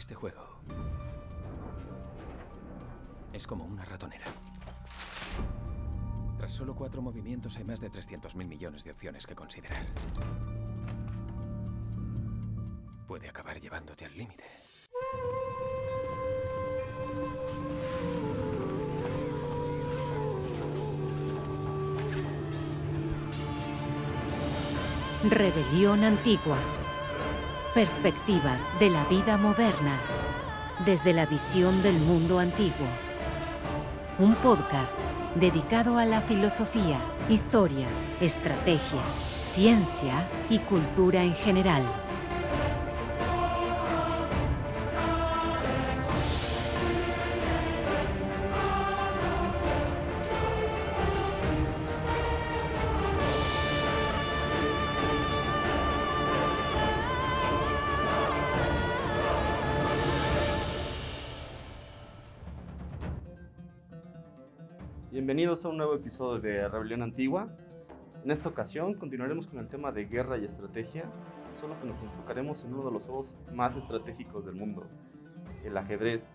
Este juego es como una ratonera. Tras solo cuatro movimientos hay más de 300.000 millones de opciones que considerar. Puede acabar llevándote al límite. Rebelión Antigua. Perspectivas de la vida moderna desde la visión del mundo antiguo. Un podcast dedicado a la filosofía, historia, estrategia, ciencia y cultura en general. Bienvenidos a un nuevo episodio de Rebelión Antigua. En esta ocasión continuaremos con el tema de guerra y estrategia, solo que nos enfocaremos en uno de los juegos más estratégicos del mundo, el ajedrez.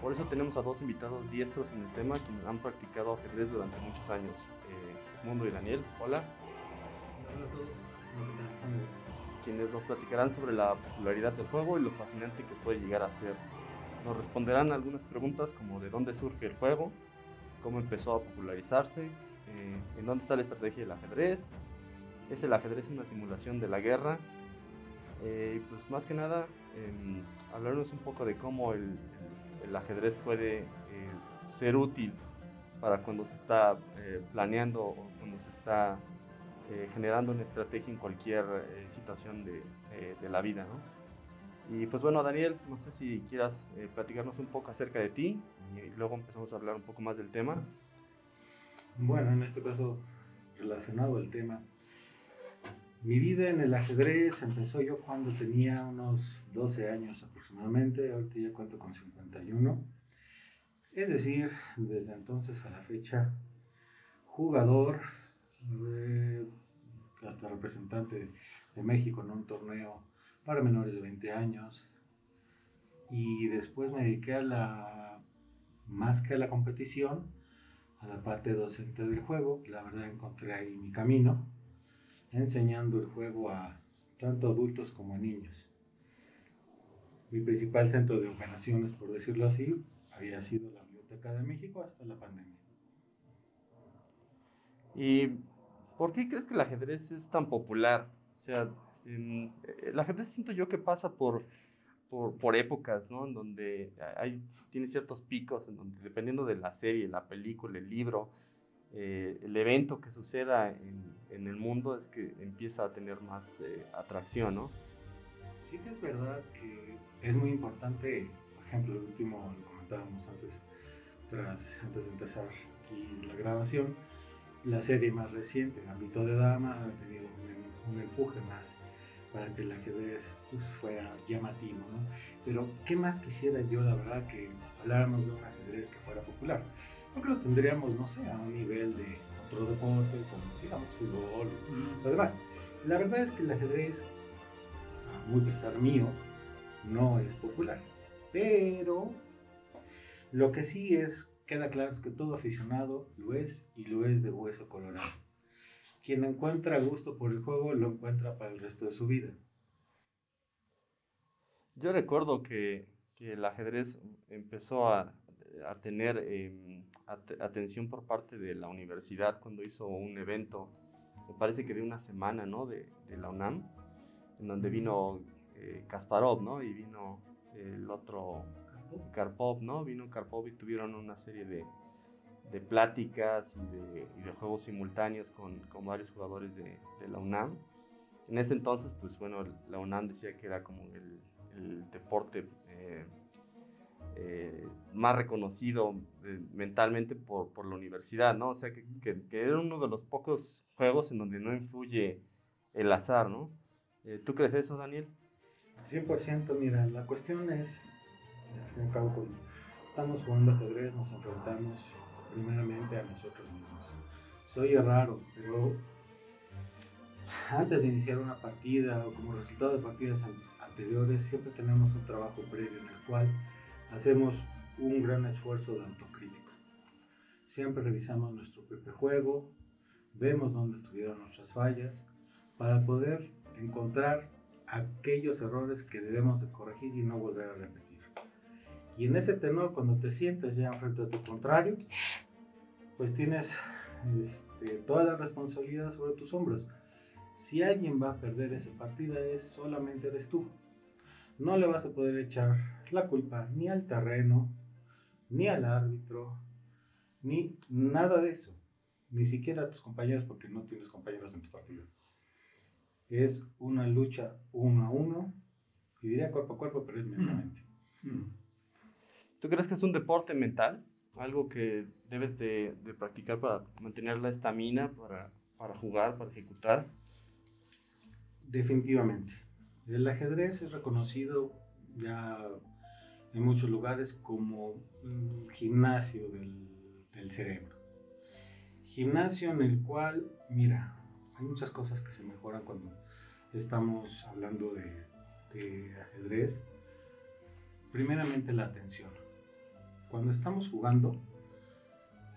Por eso tenemos a dos invitados diestros en el tema quienes han practicado ajedrez durante muchos años, eh, Mundo y Daniel. Hola. Hola a todos. Quienes nos platicarán sobre la popularidad del juego y lo fascinante que puede llegar a ser. Nos responderán algunas preguntas como de dónde surge el juego, cómo empezó a popularizarse, eh, en dónde está la estrategia del ajedrez, es el ajedrez una simulación de la guerra, eh, pues más que nada eh, hablarnos un poco de cómo el, ajedrez puede eh, ser útil para cuando se está eh, planeando o cuando se está generando una estrategia en cualquier situación de, de, la vida. ¿no? Y pues bueno, Daniel, no sé si quieras platicarnos un poco acerca de ti y luego empezamos a hablar un poco más del tema. Bueno, en este caso, relacionado al tema, mi vida en el ajedrez empezó yo cuando tenía unos 12 años aproximadamente, ahorita ya cuento con 51. Es decir, desde entonces a la fecha, jugador, eh, hasta representante de México en un torneo para menores de 20 años. Y después me dediqué a la, más que a la competición, a la parte docente del juego. La verdad encontré ahí mi camino, enseñando el juego a tanto adultos como a niños. Mi principal centro de operaciones, por decirlo así, había sido la Biblioteca de México hasta la pandemia. ¿Y por qué crees que el ajedrez es tan popular? O sea, en, el ajedrez siento yo que pasa por, por, por, épocas, ¿no? En donde hay, tiene ciertos picos, en donde dependiendo de la serie, la película, el libro, eh, el evento que suceda en, en, el mundo es que empieza a tener más eh, atracción, ¿no? Sí que es verdad que es muy importante, por ejemplo, el último lo comentábamos antes, tras, antes de empezar aquí la grabación, la serie más reciente, Gambito de Dama, ha tenido un empuje más para que el ajedrez pues, fuera llamativo, ¿no? Pero, ¿qué más quisiera yo, la verdad, que habláramos de un ajedrez que fuera popular? Creo que lo tendríamos, no sé, a un nivel de otro deporte, como, digamos, fútbol, lo demás. La verdad es que el ajedrez, a muy pesar mío, no es popular. Pero, lo que sí es, queda claro es que todo aficionado lo es y lo es de hueso colorado quien encuentra gusto por el juego lo encuentra para el resto de su vida. Yo recuerdo que, que el ajedrez empezó a, a tener eh, at atención por parte de la universidad cuando hizo un evento, me parece que de una semana, ¿no? De, de la UNAM, en donde vino eh, Kasparov, ¿no? Y vino el otro Karpov, ¿no? Vino Karpov y tuvieron una serie de, de pláticas y de, y de, juegos simultáneos con, con varios jugadores de, de, la UNAM. En ese entonces, pues bueno, la UNAM decía que era como el, el deporte eh, eh, más reconocido eh, mentalmente por, por, la universidad, ¿no? O sea, que, que, que, era uno de los pocos juegos en donde no influye el azar, ¿no? ¿Tú crees eso, Daniel? 100%, mira, la cuestión es, al fin y al cabo, cuando estamos jugando ajedrez, nos enfrentamos primeramente a nosotros mismos. Soy raro, pero antes de iniciar una partida o como resultado de partidas anteriores, siempre tenemos un trabajo previo en el cual hacemos un gran esfuerzo de autocrítica. Siempre revisamos nuestro propio juego, vemos dónde estuvieron nuestras fallas, para poder encontrar aquellos errores que debemos de corregir y no volver a repetir. Y en ese tenor, cuando te sientes ya frente a tu contrario, pues tienes este, toda la responsabilidad sobre tus hombros. Si alguien va a perder esa partida es solamente eres tú. No le vas a poder echar la culpa ni al terreno, ni al árbitro, ni nada de eso. Ni siquiera a tus compañeros porque no tienes compañeros en tu partida. Es una lucha uno a uno, y diría cuerpo a cuerpo, pero es mentalmente. Mm. ¿Tú crees que es un deporte mental? Algo que debes de, practicar para mantener la estamina, para, para jugar, para ejecutar. Definitivamente. El ajedrez es reconocido ya en muchos lugares como un gimnasio del, cerebro. Gimnasio en el cual, mira, hay muchas cosas que se mejoran cuando estamos hablando de ajedrez. Primeramente la atención. Cuando estamos jugando,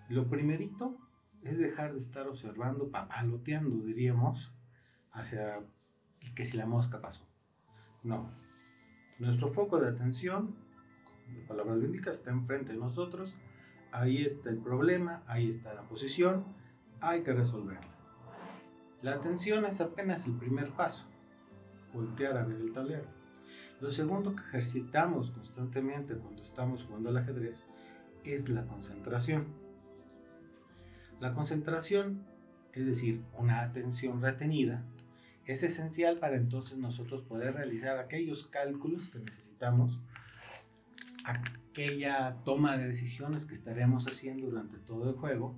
lo primerito es dejar de estar observando, papaloteando, diríamos, hacia que si la mosca pasó. No. Nuestro foco de atención, como la palabra lo indica, está enfrente de nosotros. Ahí está el problema, ahí está la posición, hay que resolverla. La atención es apenas el primer paso, voltear a ver el tablero. Lo segundo que ejercitamos constantemente cuando estamos jugando al ajedrez es la concentración. La concentración, es decir, una atención retenida, es esencial para entonces nosotros poder realizar aquellos cálculos que necesitamos, aquella toma de decisiones que estaremos haciendo durante todo el juego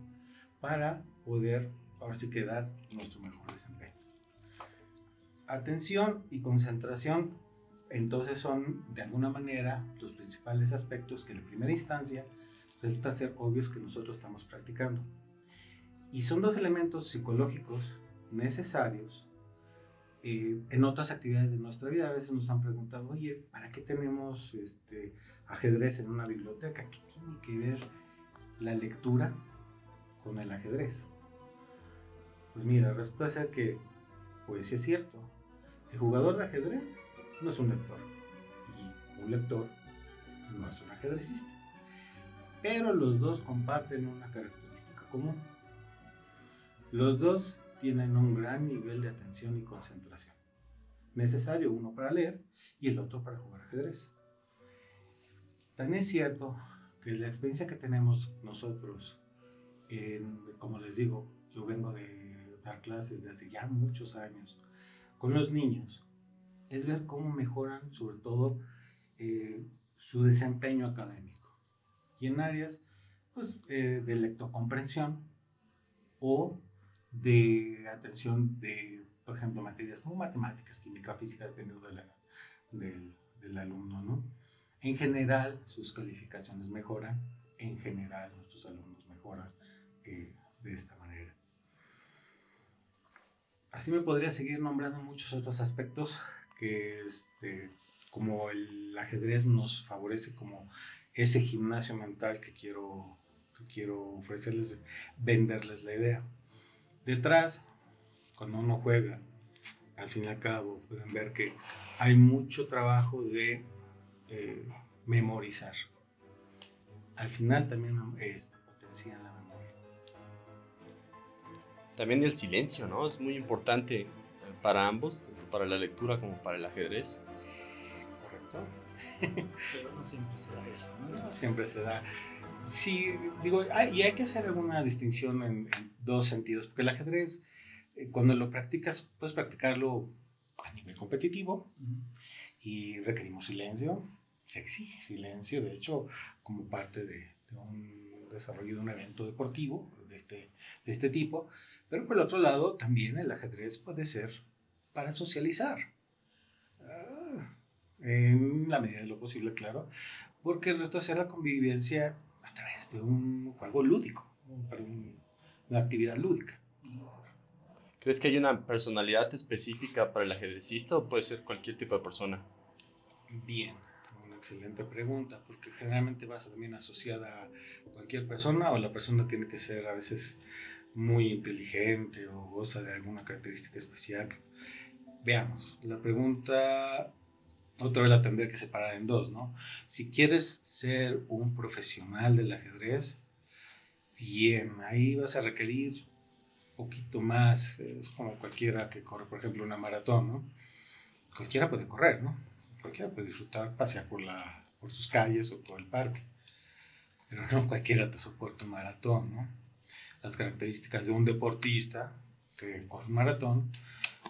para poder ahora sí dar nuestro mejor desempeño. Atención y concentración entonces son de alguna manera los principales aspectos que en primera instancia resulta ser obvios que nosotros estamos practicando. Y son dos elementos psicológicos necesarios eh, en otras actividades de nuestra vida. A veces nos han preguntado, oye, ¿para qué tenemos este, ajedrez en una biblioteca? ¿Qué tiene que ver la lectura con el ajedrez? Pues mira, resulta ser que, pues sí es cierto, el jugador de ajedrez no es un lector y un lector no es un ajedrecista. Pero los dos comparten una característica común. Los dos tienen un gran nivel de atención y concentración. Necesario uno para leer y el otro para jugar ajedrez. También es cierto que la experiencia que tenemos nosotros, como les digo, yo vengo de dar clases de hace ya muchos años con los niños, es ver cómo mejoran sobre todo eh, su desempeño académico. Y en áreas pues, eh, de lectocomprensión o de atención de, por ejemplo, materias como matemáticas, química, física, dependiendo del, del alumno, ¿no? En general, sus calificaciones mejoran, en general, nuestros alumnos mejoran eh, de esta manera. Así me podría seguir nombrando muchos otros aspectos que, este, como el ajedrez nos favorece como ese gimnasio mental que quiero, quiero ofrecerles, venderles la idea. Detrás, cuando uno juega, al fin y al cabo, pueden ver que hay mucho trabajo de eh, memorizar. Al final también este, potencia la memoria. También el silencio, ¿no? Es muy importante para ambos, para la lectura como para el ajedrez. Correcto. Pero no siempre se da eso, ¿no? No siempre se da. Sí, digo, hay, y hay que hacer alguna distinción en, en, dos sentidos, porque el ajedrez, eh, cuando lo practicas, puedes practicarlo a nivel competitivo uh -huh. y requerimos silencio, se exige silencio, de hecho, como parte de, de, un desarrollo de un evento deportivo de este, de este tipo, pero por el otro lado, también el ajedrez puede ser para socializar. Ah, en la medida de lo posible, claro, porque el resto es hacer la convivencia a través de un juego lúdico, una actividad lúdica. ¿Crees que hay una personalidad específica para el ajedrecista o puede ser cualquier tipo de persona? Bien, una excelente pregunta, porque generalmente vas también asociada a cualquier persona o la persona tiene que ser a veces muy inteligente o goza de alguna característica especial. Veamos, la pregunta otra vez la tendré que separar en dos, ¿no? Si quieres ser un profesional del ajedrez, bien, ahí vas a requerir poquito más, es como cualquiera que corre, por ejemplo, una maratón, ¿no? Cualquiera puede correr, ¿no? Cualquiera puede disfrutar, pasear por, la, por sus calles o por el parque, pero no cualquiera te soporta un maratón, ¿no? Las características de un deportista que corre un maratón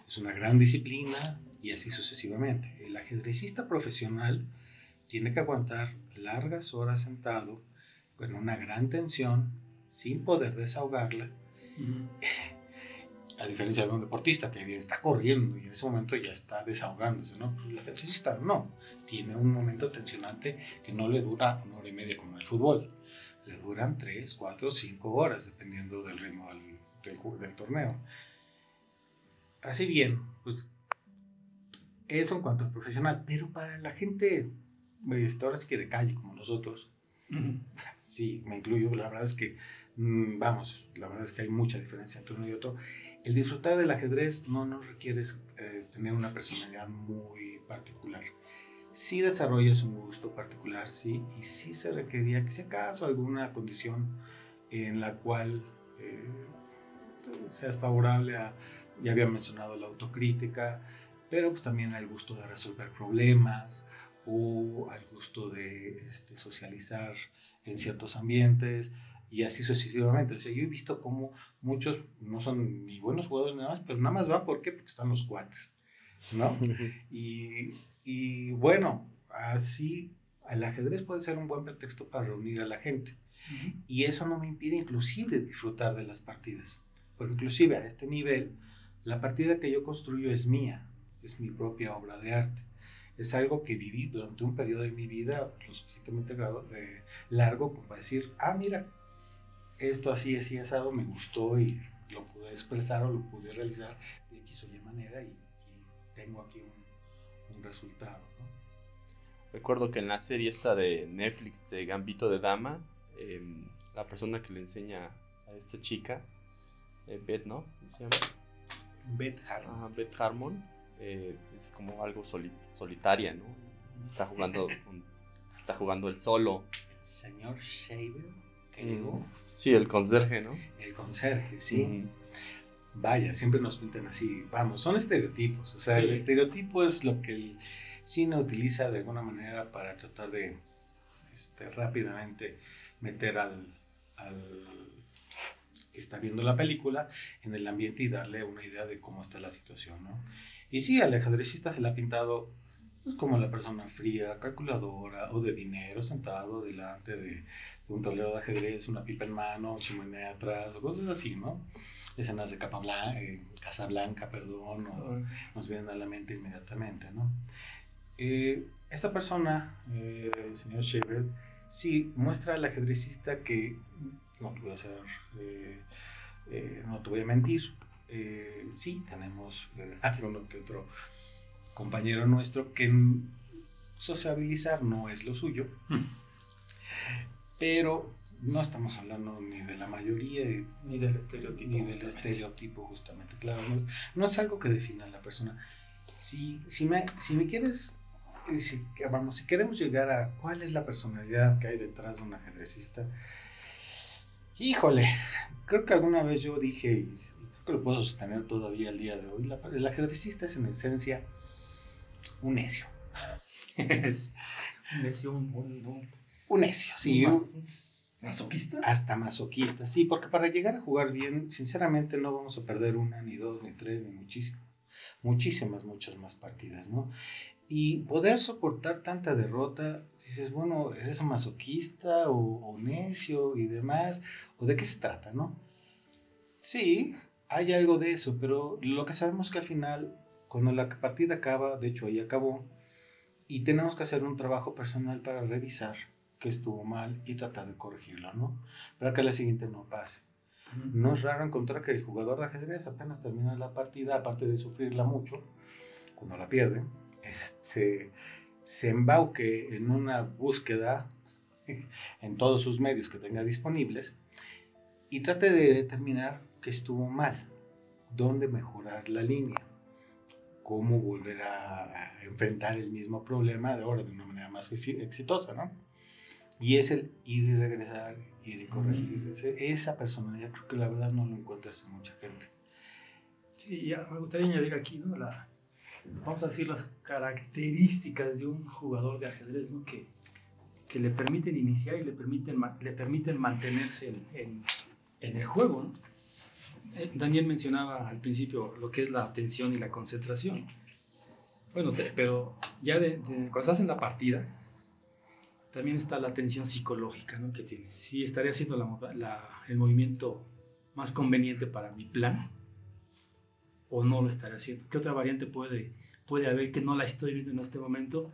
es una gran disciplina, y así sucesivamente. El ajedrecista profesional tiene que aguantar largas horas sentado con una gran tensión sin poder desahogarla. A diferencia de un deportista que está corriendo y en ese momento ya está desahogándose, ¿no? Pues el ajedrecista no, tiene un momento tensionante que no le dura una hora y media como en el fútbol, le duran tres, cuatro, cinco horas dependiendo del ritmo del, del, del torneo. Así bien, pues eso en cuanto al profesional, pero para la gente, este, ahora sí que de calle como nosotros, sí, me incluyo, la verdad es que, mm, vamos, la verdad es que hay mucha diferencia entre uno y otro. El disfrutar del ajedrez no nos requiere eh, tener una personalidad muy particular. Sí desarrollas un gusto particular, sí, y sí se requería que si acaso alguna condición en la cual eh, seas favorable a, ya había mencionado la autocrítica, pero pues también al gusto de resolver problemas o al gusto de este, socializar en ciertos ambientes y así sucesivamente. O sea, yo he visto como muchos no son ni buenos jugadores nada más, pero nada más va ¿por qué? porque están los cuates, ¿no? y, y bueno, así el ajedrez puede ser un buen pretexto para reunir a la gente. Y eso no me impide inclusive disfrutar de las partidas. Porque inclusive a este nivel, la partida que yo construyo es mía es mi propia obra de arte. Es algo que viví durante un periodo de mi vida lo suficientemente eh, largo como para decir, ah, mira, esto así, así asado, me gustó y lo pude expresar o lo pude realizar de X o Y manera y, tengo aquí un, resultado. Recuerdo que en la serie esta de Netflix de Gambito de Dama, em, la persona que le enseña a esta chica, eh, Beth, ¿no? ¿Se llama? Beth Harmon. Beth Harmon eh, es como algo solitaria, ¿no? Está jugando, está jugando el solo. El señor Shaver, creo. Sí, el conserje, ¿no? El conserje, sí. Vaya, siempre nos pintan así. Vamos, son estereotipos. O sea, el estereotipo es lo que el cine utiliza de alguna manera para tratar de este, rápidamente meter al, al que está viendo la película en el ambiente y darle una idea de cómo está la situación, ¿no? Y sí, al ajedrecista se le ha pintado pues, como la persona fría, calculadora o de dinero, sentado delante de, un tablero de ajedrez, una pipa en mano, chimenea atrás, o cosas así, ¿no? Escenas de capa blanca, eh, Casa Blanca, perdón, nos vienen a la mente inmediatamente, ¿no? Eh, esta persona, eh, el señor Shever, sí muestra al ajedrecista que, no te voy a hacer, no te voy a mentir, eh, sí tenemos eh, alguno que otro compañero nuestro que sociabilizar no es lo suyo, hmm. pero no estamos hablando ni de la mayoría ni del estereotipo, ni del estereotipo justamente, claro, no es, algo que defina a la persona. Si, si, me, si me quieres, si, vamos, si queremos llegar a cuál es la personalidad que hay detrás de un ajedrecista, híjole, creo que alguna vez yo dije, lo puedo sostener todavía el día de hoy. el ajedrecista es en esencia un necio. un necio, un, un, necio, sí. ¿Masoquista? Hasta masoquista, sí, porque para llegar a jugar bien, sinceramente no vamos a perder una, ni dos, ni tres, ni muchísimas, muchísimas, muchas más partidas, ¿no? Y poder soportar tanta derrota, dices, bueno, ¿eres masoquista o, o necio y demás? ¿O de qué se trata, no? Sí, hay algo de eso, pero lo que sabemos que al final, cuando la partida acaba, de hecho ahí acabó, y tenemos que hacer un trabajo personal para revisar que estuvo mal y tratar de corregirlo, ¿no? Para que la siguiente no pase. No es raro encontrar que el jugador de ajedrez apenas termina la partida, aparte de sufrirla mucho, cuando la pierde, este, se embauque en una búsqueda en todos sus medios que tenga disponibles y trate de determinar qué estuvo mal, dónde mejorar la línea, cómo volver a enfrentar el mismo problema de ahora de una manera más exitosa, ¿no? Y es el ir y regresar, ir y corregir. Esa personalidad creo que la verdad no lo encuentras en mucha gente. Sí, ya me gustaría añadir aquí, ¿no? La, vamos a decir las características de un jugador de ajedrez, ¿no? Que, que le permiten iniciar y le permiten, le permiten mantenerse en, en, en el juego, ¿no? Eh, Daniel mencionaba al principio lo que es la atención y la concentración. Bueno, pero ya de, de, cuando estás en la partida, también está la atención psicológica ¿no? que tienes. Si estaré haciendo la, la, el movimiento más conveniente para mi plan o no lo estaré haciendo. ¿Qué otra variante puede, puede haber que no la estoy viendo en este momento?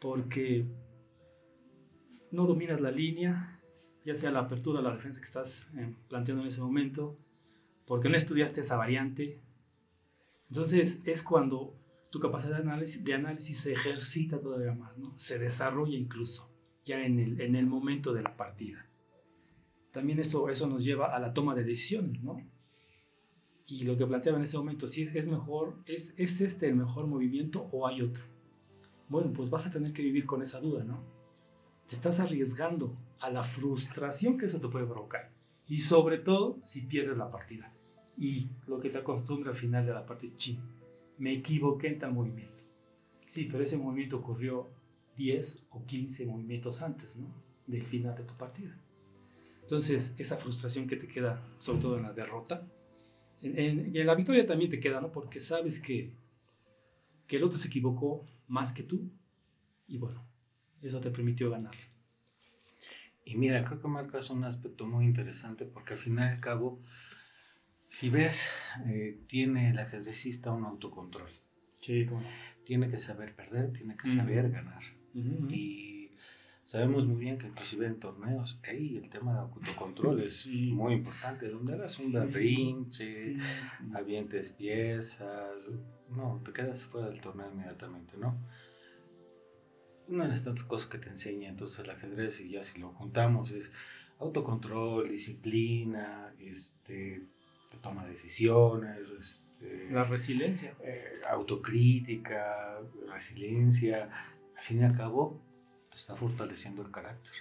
Porque no dominas la línea, ya sea la apertura la defensa que estás eh, planteando en ese momento, porque no estudiaste esa variante. Entonces es cuando tu capacidad de análisis, de análisis se ejercita todavía más, ¿no? se desarrolla incluso ya en el, en el momento de la partida. También eso, eso nos lleva a la toma de decisiones, ¿no? Y lo que planteaba en ese momento, si es mejor, ¿es, ¿es este el mejor movimiento o hay otro? Bueno, pues vas a tener que vivir con esa duda, ¿no? Te estás arriesgando a la frustración que eso te puede provocar. Y sobre todo si pierdes la partida. Y lo que se acostumbra al final de la partida es ching me equivoqué en tal movimiento. Sí, pero ese movimiento ocurrió 10 o 15 movimientos antes, ¿no? Del final de tu partida. Entonces, esa frustración que te queda, sobre todo en la derrota, en, y en la victoria también te queda, ¿no? Porque sabes que, que el otro se equivocó más que tú, y bueno, eso te permitió ganar. Y mira, creo que marcas un aspecto muy interesante porque al final y al cabo, si ves, eh, tiene el ajedrecista un autocontrol. Sí, bueno. Tiene que saber perder, tiene que saber uh -huh. ganar. Uh -huh. Y sabemos muy bien que inclusive en torneos, ahí el tema de autocontrol es sí. muy importante. Donde hagas un sí. berrinche, sí, avientes piezas, no, te quedas fuera del torneo inmediatamente, ¿no? Una de las tantas cosas que te enseña entonces el ajedrez, y ya si lo juntamos, es autocontrol, disciplina, este te toma decisiones, este, la resiliencia, eh, autocrítica, resiliencia, al fin y al cabo te está fortaleciendo el carácter.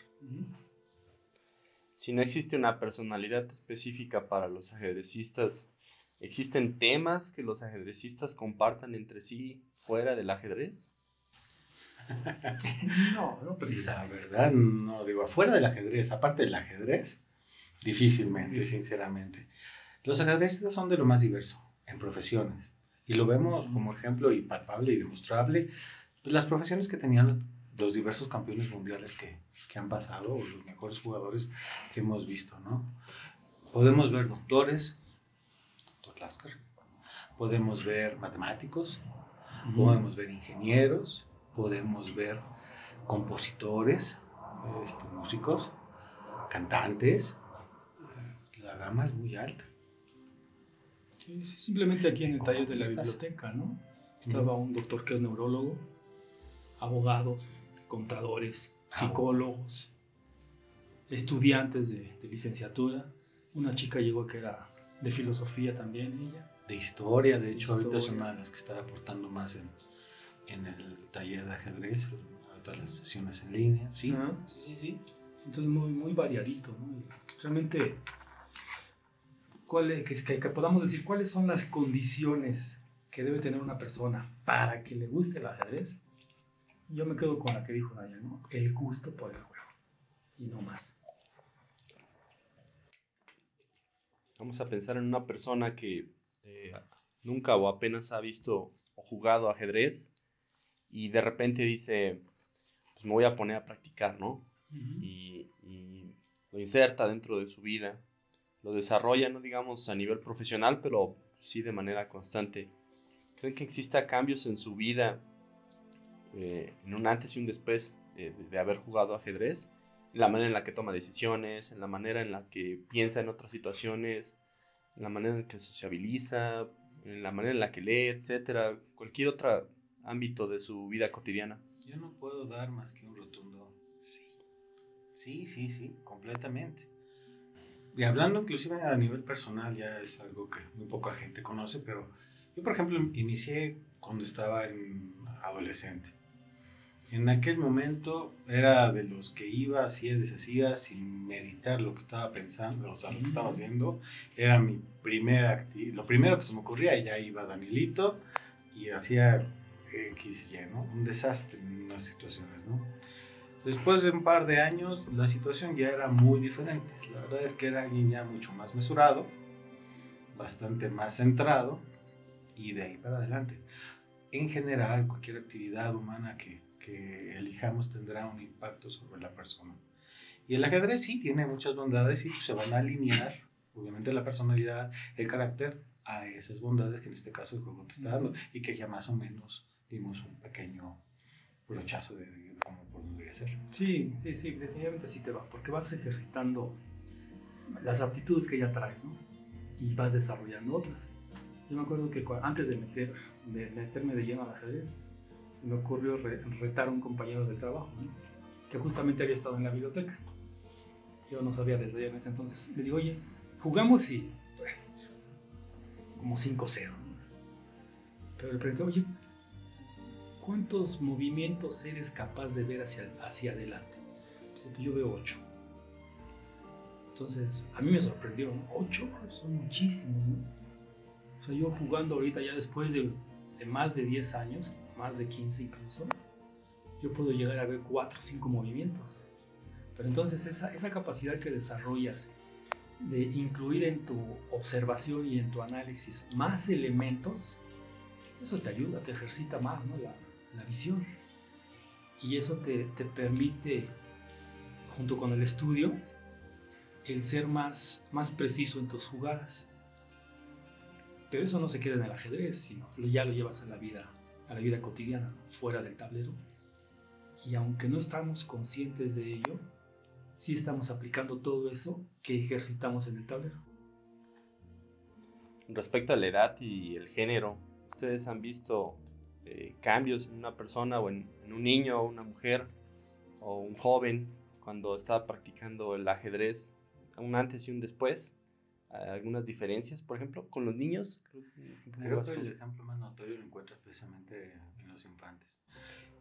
Si no existe una personalidad específica para los ajedrecistas, ¿existen temas que los ajedrecistas compartan entre sí fuera del ajedrez? no, no precisamente. La verdad, no, digo, afuera del ajedrez, aparte del ajedrez, difícilmente, sí. sinceramente. Los ajedrecistas son de lo más diverso en profesiones. Y lo vemos como ejemplo y palpable y demostrable. Pues las profesiones que tenían los diversos campeones mundiales que, que han pasado, o los mejores jugadores que hemos visto, ¿no? Podemos ver doctores, doctor podemos ver matemáticos, podemos ver ingenieros, podemos ver compositores, este, músicos, cantantes. La gama es muy alta. Sí, simplemente aquí en el taller de la biblioteca, ¿no? Estaba un doctor que es neurólogo, abogados, contadores, psicólogos, estudiantes de, de, licenciatura. Una chica llegó que era de filosofía también, ella. De historia, de hecho, de ahorita es una de las que está aportando más en, en el taller de ajedrez, todas las sesiones en línea, sí, uh -huh. sí, sí, sí. Entonces, muy, muy variadito, ¿no? Realmente cuál es, que, que, podamos decir cuáles son las condiciones que debe tener una persona para que le guste el ajedrez, yo me quedo con la que dijo Daniel, ¿no? El gusto por el juego y no más. Vamos a pensar en una persona que eh, nunca o apenas ha visto o jugado ajedrez y de repente dice, pues me voy a poner a practicar, ¿no? Uh -huh. y, y lo inserta dentro de su vida lo desarrolla, no digamos a nivel profesional, pero sí de manera constante. ¿Creen que exista cambios en su vida, eh, en un antes y un después de, de, haber jugado ajedrez? En la manera en la que toma decisiones, en la manera en la que piensa en otras situaciones, en la manera en la que sociabiliza, en la manera en la que lee, etcétera, cualquier otro ámbito de su vida cotidiana. Yo no puedo dar más que un rotundo sí. Sí, sí, sí, completamente. Y hablando inclusive a nivel personal, ya es algo que muy poca gente conoce, pero yo, por ejemplo, inicié cuando estaba en adolescente. En aquel momento era de los que iba, hacía, deshacía sin meditar lo que estaba pensando, o sea, lo que estaba haciendo. Era mi primera actividad, lo primero que se me ocurría, ya iba Danielito y hacía X, Y, ¿no? Un desastre en unas situaciones, ¿no? Después de un par de años, la situación ya era muy diferente. La verdad es que era alguien ya mucho más mesurado, bastante más centrado y de ahí para adelante. En general, cualquier actividad humana que, que elijamos tendrá un impacto sobre la persona. Y el ajedrez sí tiene muchas bondades y se van a alinear, obviamente, la personalidad, el carácter a esas bondades que en este caso el juego te está dando y que ya más o menos dimos un pequeño brochazo de, de cómo podría ser. Sí, sí, sí, definitivamente sí te va, porque vas ejercitando las aptitudes que ya traes, ¿no? Y vas desarrollando otras. Yo me acuerdo que antes de, meter, de meterme de lleno al ajedrez, se me ocurrió re, retar a un compañero del trabajo, ¿no? que justamente había estado en la biblioteca. Yo no sabía desde allá en ese entonces. Le digo, oye, jugamos y... Como 5-0. ¿no? Pero le pregunté, oye, ¿cuántos movimientos eres capaz de ver hacia, hacia adelante? Pues yo veo 8. Entonces, a mí me sorprendió, ¿no? 8 son muchísimos, ¿no? O sea, yo jugando ahorita ya después de, más de 10 años, más de 15 incluso, yo puedo llegar a ver 4 o 5 movimientos. Pero entonces esa, capacidad que desarrollas de incluir en tu observación y en tu análisis más elementos, eso te ayuda, te ejercita más ¿no? La visión. Y eso te, te, permite, junto con el estudio, el ser más, más preciso en tus jugadas. Pero eso no se queda en el ajedrez, sino ya lo llevas a la vida, a la vida cotidiana, fuera del tablero. Y aunque no estamos conscientes de ello, sí estamos aplicando todo eso que ejercitamos en el tablero. Respecto a la edad y el género, ¿ustedes han visto eh, cambios en una persona o en, en, un niño o una mujer o un joven cuando estaba practicando el ajedrez, un antes y un después? algunas diferencias, por ejemplo, con los niños. Creo que el ejemplo más notorio lo encuentras precisamente en los infantes.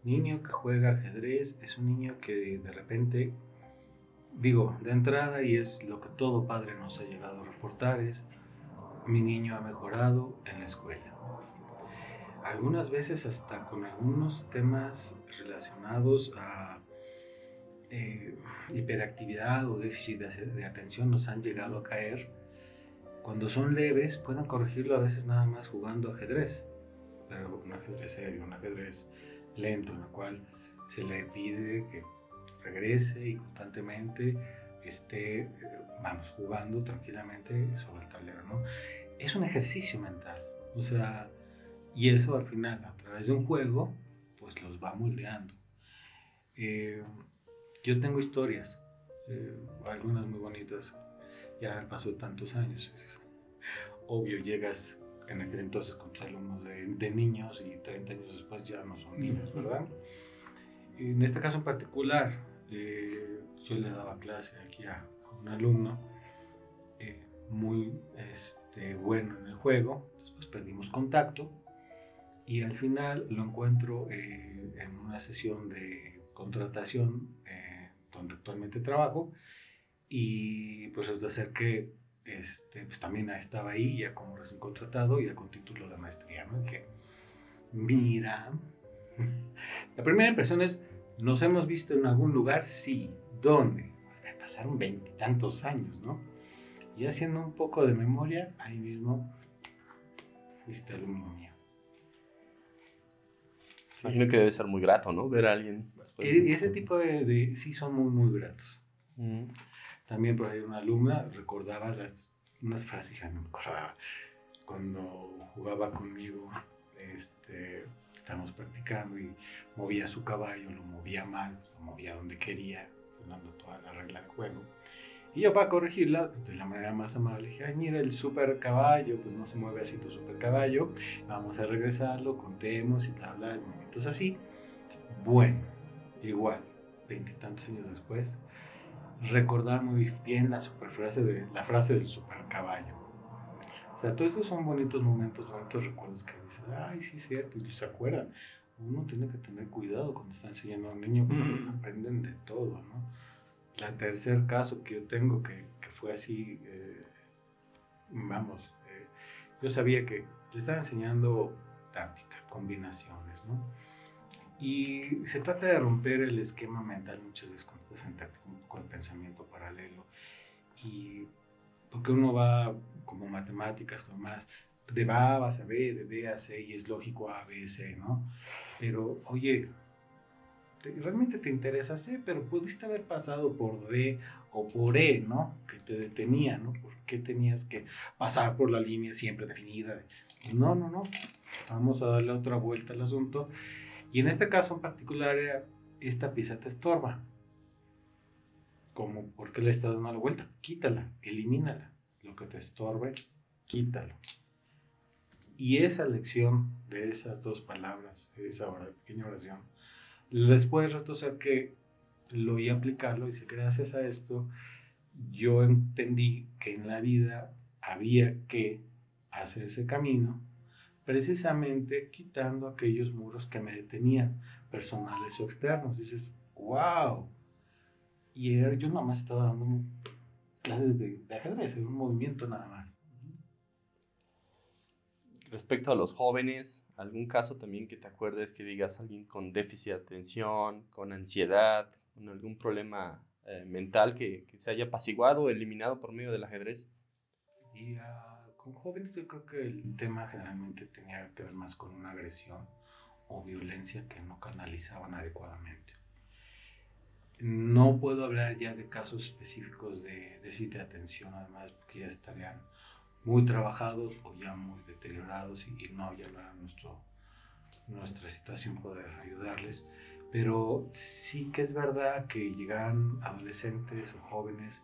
Niño que juega ajedrez es un niño que de repente, digo, de entrada, y es lo que todo padre nos ha llegado a reportar, es mi niño ha mejorado en la escuela. Algunas veces hasta con algunos temas relacionados a eh, hiperactividad o déficit de, de atención nos han llegado a caer cuando son leves, pueden corregirlo a veces nada más jugando ajedrez, pero un ajedrez serio, un ajedrez lento, en el cual se le pide que regrese y constantemente esté, vamos, jugando tranquilamente sobre el tablero, ¿no? Es un ejercicio mental, o sea, y eso al final, a través de un juego, pues los va moldeando. Eh, yo tengo historias, eh, algunas muy bonitas, ya pasó tantos años. Es obvio, llegas en aquel entonces con tus alumnos de, de, niños y 30 años después ya no son niños, ¿verdad? En este caso en particular, eh, yo le daba clase aquí a un alumno eh, muy este, bueno en el juego, después perdimos contacto y al final lo encuentro eh, en una sesión de contratación donde actualmente trabajo y pues resulta ser que este, pues también estaba ahí ya como recién contratado y ya con título de maestría, ¿no? Que, mira, la primera impresión es, ¿nos hemos visto en algún lugar? Sí. ¿Dónde? Pasaron veintitantos años, ¿no? Y haciendo un poco de memoria, ahí mismo fuiste alumno mío. Imagino que debe ser muy grato, ¿no? Ver a alguien. Y ese tipo de, de, sí son muy, muy gratos. Mm. También por ahí una alumna recordaba las, unas frases, ya no me acordaba, cuando jugaba conmigo, este, estábamos practicando y movía su caballo, lo movía mal, lo movía donde quería, dando toda la regla del juego. Y yo para corregirla, de la manera más amable, dije, ay, mira, el super caballo, pues no se mueve así tu super caballo, vamos a regresarlo, contemos y bla, bla, momentos así. Bueno, igual, veintitantos años después, recordaba muy bien la superfrase de la frase del super caballo. O sea, todos esos son bonitos momentos, bonitos recuerdos que dices, ay, sí es cierto, y se acuerdan. Uno tiene que tener cuidado cuando está enseñando a un niño porque aprenden de todo, ¿no? La tercer caso que yo tengo que, que fue así, eh, vamos, eh, yo sabía que le estaba enseñando táctica, combinaciones, ¿no? Y se trata de romper el esquema mental muchas veces cuando estás en táctica, poco de pensamiento paralelo. Y porque uno va como matemáticas, como más, de A vas a B, de B a C, y es lógico A, B, C, ¿no? Pero, oye, realmente te interesa C, pero pudiste haber pasado por D o por E, ¿no? Que te detenía, ¿no? ¿Por qué tenías que pasar por la línea siempre definida? No, no, no. Vamos a darle otra vuelta al asunto. Y en este caso en particular, esta pieza te estorba. Como, ¿por qué le estás dando la vuelta? Quítala, elimínala. Lo que te estorbe, quítalo. Y esa lección de esas dos palabras, esa pequeña oración, después resultó ser que lo oí aplicarlo y si gracias a esto yo entendí que en la vida había que hacer ese camino precisamente quitando aquellos muros que me detenían, personales o externos. Dices, wow. Y yo nada más estaba dando clases de, de ajedrez, en un movimiento nada más. Respecto a los jóvenes, ¿algún caso también que te acuerdes que digas alguien con déficit de atención, con ansiedad, con algún problema eh, mental que, que, se haya apaciguado o eliminado por medio del ajedrez? Y, con jóvenes yo creo que el tema generalmente tenía que ver más con una agresión o violencia que no canalizaban adecuadamente. No puedo hablar ya de casos específicos de déficit de atención, además, porque ya estarían muy trabajados o ya muy deteriorados y, no, ya no era nuestro, nuestra situación poder ayudarles. Pero sí que es verdad que llegan adolescentes o jóvenes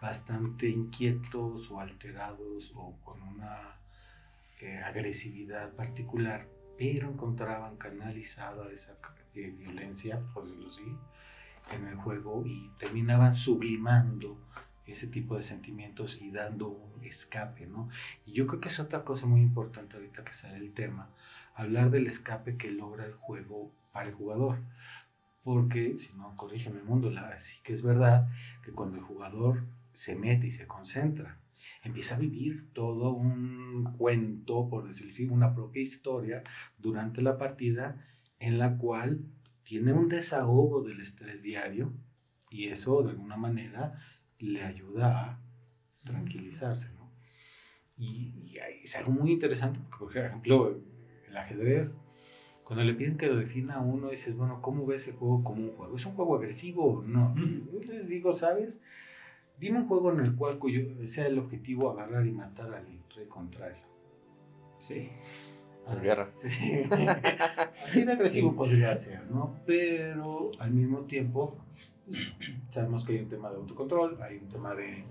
bastante inquietos o alterados o con una eh, agresividad particular, pero encontraban canalizada esa eh, violencia, por decirlo así, en el juego y terminaban sublimando ese tipo de sentimientos y dando un escape, ¿no? Y yo creo que es otra cosa muy importante ahorita que sale el tema, hablar del escape que logra el juego para el jugador. Porque, si no, corrígeme el mundo, sí que es verdad que cuando el jugador se mete y se concentra. Empieza a vivir todo un cuento, por decirlo así, una propia historia durante la partida en la cual tiene un desahogo del estrés diario y eso de alguna manera le ayuda a tranquilizarse. ¿no? Y, y, es algo muy interesante porque, por ejemplo, el ajedrez, cuando le piden que lo defina a uno, dices, bueno, ¿cómo ves el juego como un juego? ¿Es un juego agresivo? No. Yo les digo, ¿sabes? Dime un juego en el cual cuyo sea el objetivo agarrar y matar al rey contrario. Sí. A la guerra. Sí. Así de agresivo podría ser, ¿no? Pero al mismo tiempo, sabemos que hay un tema de autocontrol, hay un tema de,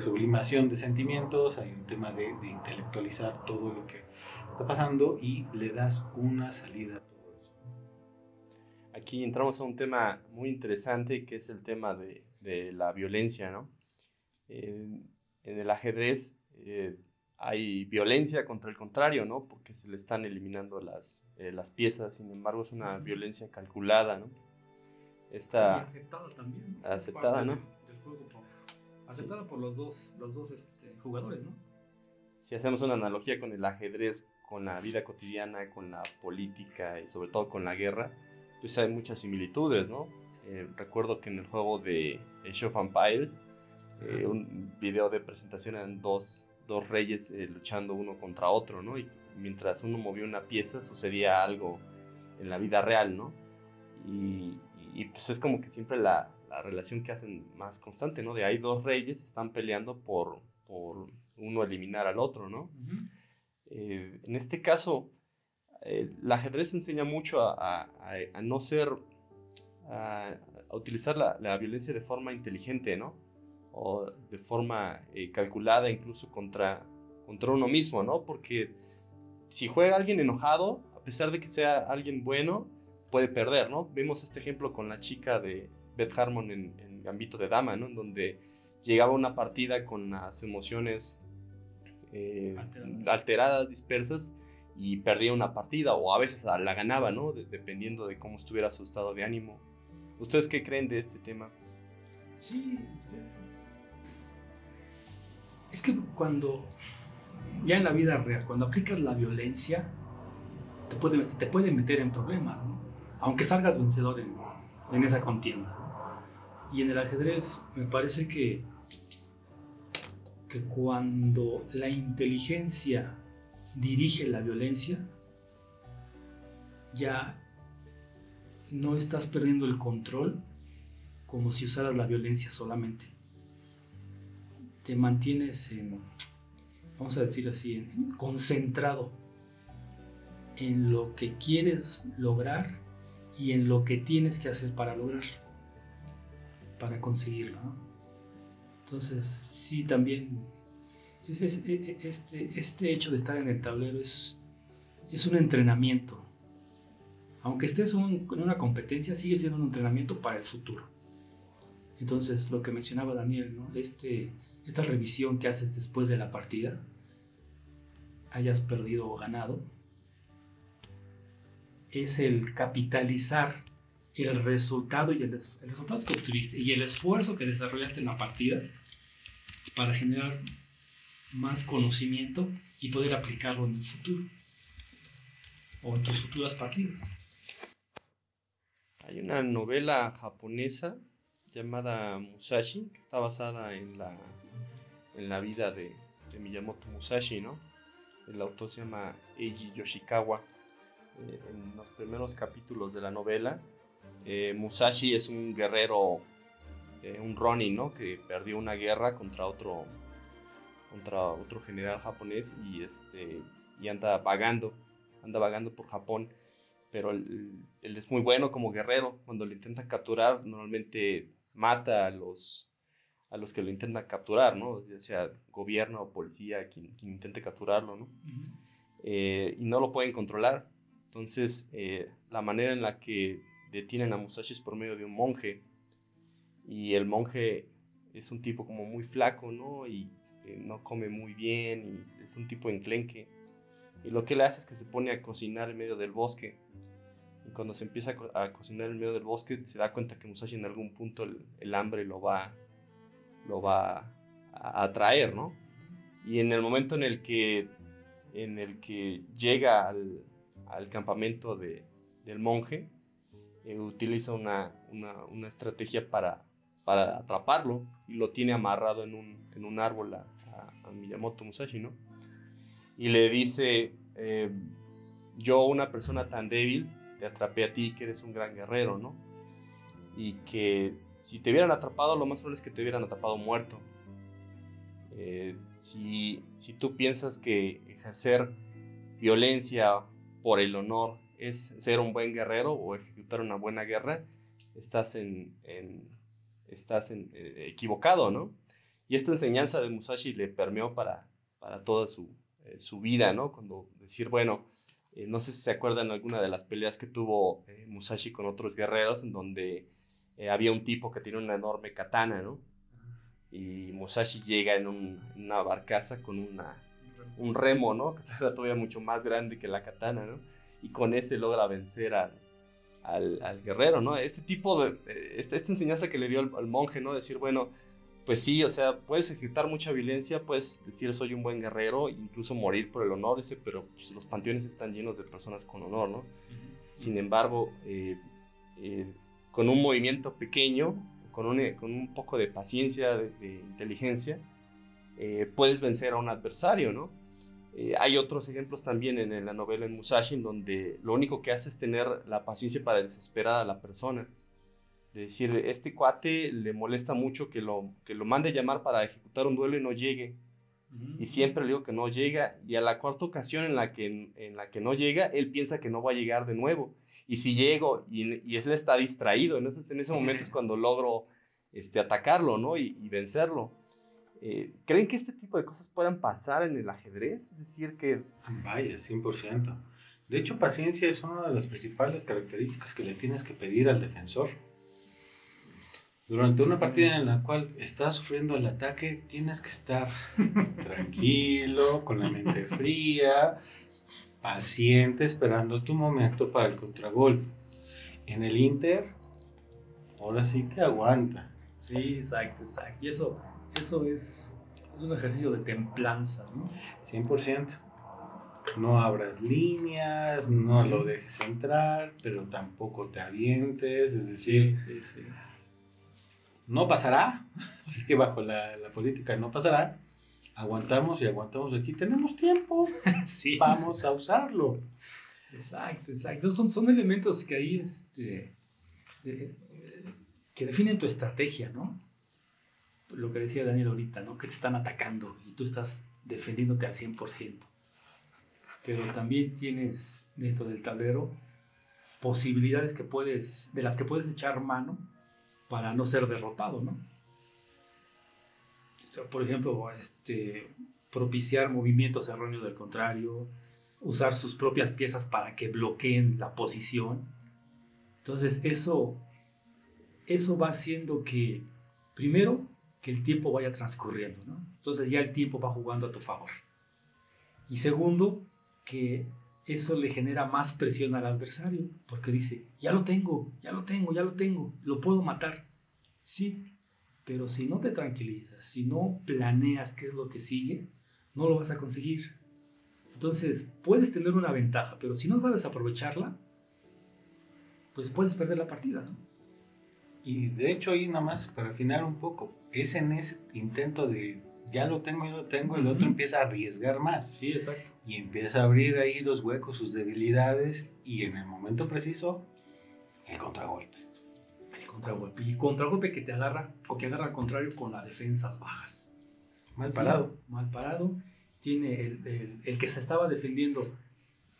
sublimación de sentimientos, hay un tema de, intelectualizar todo lo que está pasando y le das una salida a todo eso. Aquí entramos a un tema muy interesante que es el tema de de la violencia, ¿no? en el ajedrez eh, hay violencia contra el contrario, ¿no? Porque se le están eliminando las, eh, las piezas, sin embargo es una violencia calculada, ¿no? Esta, y aceptada también. Aceptada, ¿no? Del juego aceptada sí. por los dos, los dos este, jugadores, ¿no? Si hacemos una analogía con el ajedrez, con la vida cotidiana, con la política y sobre todo con la guerra, pues hay muchas similitudes, ¿no? Eh, recuerdo que en el juego de Age of Empires, eh, un video de presentación eran dos, dos reyes eh, luchando uno contra otro, ¿no? Y mientras uno movía una pieza sucedía algo en la vida real, ¿no? Y, y pues es como que siempre la, la, relación que hacen más constante, ¿no? De hay dos reyes están peleando por, por uno eliminar al otro, ¿no? Uh -huh. en este caso, el ajedrez enseña mucho a, a, a no ser a, a utilizar la, la, violencia de forma inteligente, ¿no? O de forma eh, calculada incluso contra, contra uno mismo, ¿no? Porque si juega alguien enojado, a pesar de que sea alguien bueno, puede perder, ¿no? Vimos este ejemplo con la chica de Beth Harmon en, en Gambito de Dama, ¿no? En donde llegaba una partida con las emociones eh, Alteradas. alteradas, dispersas, y perdía una partida, o a veces la ganaba, ¿no? De- dependiendo de cómo estuviera su estado de ánimo. ¿Ustedes qué creen de este tema? Sí, es, es que cuando, ya en la vida real, cuando aplicas la violencia, te puede, te puede meter en problemas, ¿no? Aunque salgas vencedor en, esa contienda. Y en el ajedrez me parece que, que cuando la inteligencia dirige la violencia, ya no estás perdiendo el control como si usaras la violencia solamente. Te mantienes en, vamos a decir así, en- concentrado en lo que quieres lograr y en lo que tienes que hacer para lograrlo, para conseguirlo. Entonces, sí, también es- e- e- este, este hecho de estar en el tablero es, es un entrenamiento. Aunque estés en una competencia, sigue siendo un entrenamiento para el futuro. Entonces, lo que mencionaba Daniel, ¿no? este, esta revisión que haces después de la partida, hayas perdido o ganado, es el capitalizar el resultado y el, resultado que obtuviste y el esfuerzo que desarrollaste en la partida para generar más conocimiento y poder aplicarlo en el futuro o en tus futuras partidas. Hay una novela japonesa llamada Musashi, que está basada en la, en la vida de, de Miyamoto Musashi, ¿no? El autor se llama Eiji Yoshikawa. Eh, en los primeros capítulos de la novela, eh, Musashi es un guerrero, eh, un Ronin, ¿no? Que perdió una guerra contra otro, contra otro general japonés y, este, y anda vagando, anda vagando por Japón pero él, él es muy bueno como guerrero. Cuando lo intentan capturar, normalmente mata a los, a los que lo intentan capturar, ¿no? Ya sea gobierno o policía, quien, quien intente capturarlo, ¿no? Eh, y no lo pueden controlar. Entonces, eh, la manera en la que detienen a Musashi es por medio de un monje. Y el monje es un tipo como muy flaco, ¿no? Y eh, no come muy bien y es un tipo enclenque. Y lo que él hace es que se pone a cocinar en medio del bosque. Y cuando se empieza a, co- a cocinar en medio del bosque, se da cuenta que Musashi en algún punto el, el hambre lo va, lo va a atraer, ¿no? Y en el momento en el que, en el que llega al, al campamento de- del monje, eh, utiliza una, una- estrategia para, para atraparlo y lo tiene amarrado en un, en un árbol a, a- a Miyamoto Musashi, ¿no? y le dice, eh, yo una persona tan débil, te atrapé a ti que eres un gran guerrero, ¿no? Y que si te hubieran atrapado, lo más probable es que te hubieran atrapado muerto. Eh, si, si tú piensas que ejercer violencia por el honor es ser un buen guerrero o ejecutar una buena guerra, estás, en, en- estás en- eh, equivocado, ¿no? Y esta enseñanza de Musashi le permeó para, para toda su, eh, su vida, ¿no? Cuando decir, bueno, eh, no sé si se acuerdan alguna de las peleas que tuvo Musashi con otros guerreros, en donde había un tipo que tiene una enorme katana, ¿no? Y Musashi llega en, un- en una barcaza con una, un remo, ¿no? Que era todavía mucho más grande que la katana, ¿no? Y con ese logra vencer al, al, al guerrero, ¿no? Este tipo de, eh, esta, esta enseñanza que le dio al, al monje, ¿no? Decir, bueno, pues sí, o sea, puedes ejecutar mucha violencia, puedes decir soy un buen guerrero, incluso morir por el honor, dice, pero pues, los panteones están llenos de personas con honor, ¿no? Sin embargo, eh, eh, con un movimiento pequeño, con un, con un poco de paciencia, de, de inteligencia, eh, puedes vencer a un adversario, ¿no? Eh, hay otros ejemplos también en, en la novela en Musashi, en donde lo único que hace es tener la paciencia para desesperar a la persona. De decir, este cuate le molesta mucho que lo, que lo mande llamar para ejecutar un duelo y no llegue. Y siempre le digo que no llega. Y a la cuarta ocasión en la que, en la que no llega, él piensa que no va a llegar de nuevo. Y si llego y, y él está distraído. Entonces, en ese momento es cuando logro este, atacarlo ¿no? y, y vencerlo. Eh, ¿Creen que este tipo de cosas puedan pasar en el ajedrez? Es decir, que... Vaya, 100%. De hecho, paciencia es una de las principales características que le tienes que pedir al defensor. Durante una partida en la cual estás sufriendo el ataque, tienes que estar tranquilo, con la mente fría, paciente, esperando tu momento para el contragolpe. En el Inter, ahora sí que aguanta. Sí, exacto, exacto. Y eso, eso es, es un ejercicio de templanza, ¿no? 100%. No abras líneas, no lo dejes entrar, pero tampoco te avientes, es decir, sí, sí. no pasará, es que bajo la, la política no pasará, aguantamos y aguantamos aquí, tenemos tiempo, Sí. vamos a usarlo. Exacto, exacto. Son, son elementos que ahí este, eh, eh, que definen tu estrategia, ¿no? Lo que decía Daniel ahorita, ¿no? Que te están atacando y tú estás defendiéndote al 100%. Pero también tienes dentro del tablero posibilidades que puedes, de las que puedes echar mano para no ser derrotado, ¿no? Por ejemplo, este, propiciar movimientos erróneos del contrario, usar sus propias piezas para que bloqueen la posición. Entonces eso, eso va haciendo que, primero, el tiempo vaya transcurriendo, ¿no? Entonces ya el tiempo va jugando a tu favor. Y segundo, que eso le genera más presión al adversario, porque dice, ya lo tengo, ya lo tengo, ya lo tengo, lo puedo matar. Sí, pero si no te tranquilizas, si no planeas qué es lo que sigue, no lo vas a conseguir. Entonces, puedes tener una ventaja, pero si no sabes aprovecharla, pues puedes perder la partida. Y de hecho ahí nada más para afinar un poco, es en ese intento de ya lo tengo, ya lo tengo, el otro empieza a arriesgar más Sí, exacto. y empieza a abrir ahí los huecos, sus debilidades y en el momento preciso el contragolpe. El contragolpe. Y contragolpe que te agarra, o que agarra al contrario con las defensas bajas. Mal Sí, parado. Mal parado. Tiene el, el- el que se estaba defendiendo,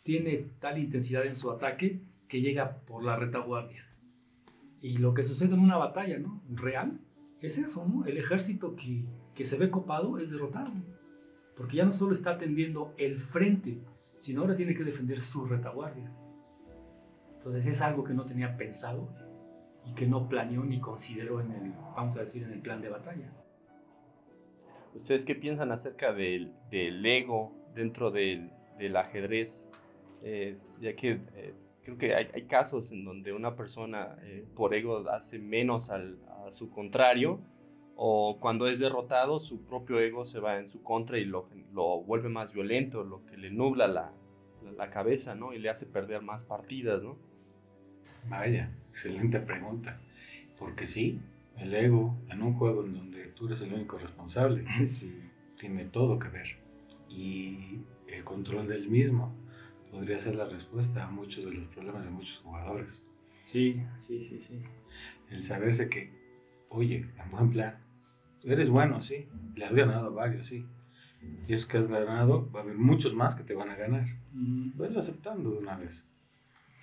tiene tal intensidad en su ataque que llega por la retaguardia. Y lo que sucede en una batalla, ¿no? Real, es eso, ¿no? El ejército que, que se ve copado es derrotado. Porque ya no solo está atendiendo el frente, sino ahora tiene que defender su retaguardia. Entonces es algo que no tenía pensado y que no planeó ni consideró en el, vamos a decir, en el plan de batalla. ¿Ustedes qué piensan acerca del, del ego dentro del, del ajedrez? Eh, ya que eh, creo que hay, hay casos en donde una persona eh, por ego hace menos al, a su contrario o cuando es derrotado su propio ego se va en su contra y lo, lo vuelve más violento, lo que le nubla la, la, la cabeza, ¿no? Y le hace perder más partidas, ¿no? Vaya, excelente pregunta. Porque sí, el ego en un juego en donde tú eres el único responsable Sí. tiene todo que ver. Y el control del mismo podría ser la respuesta a muchos de los problemas de muchos jugadores. Sí, sí, sí, sí. El saberse que, oye, en buen plan, eres bueno, sí, le has ganado a varios, sí. Y esos que has ganado, va a haber muchos más que te van a ganar. Mm. Velo aceptando de una vez.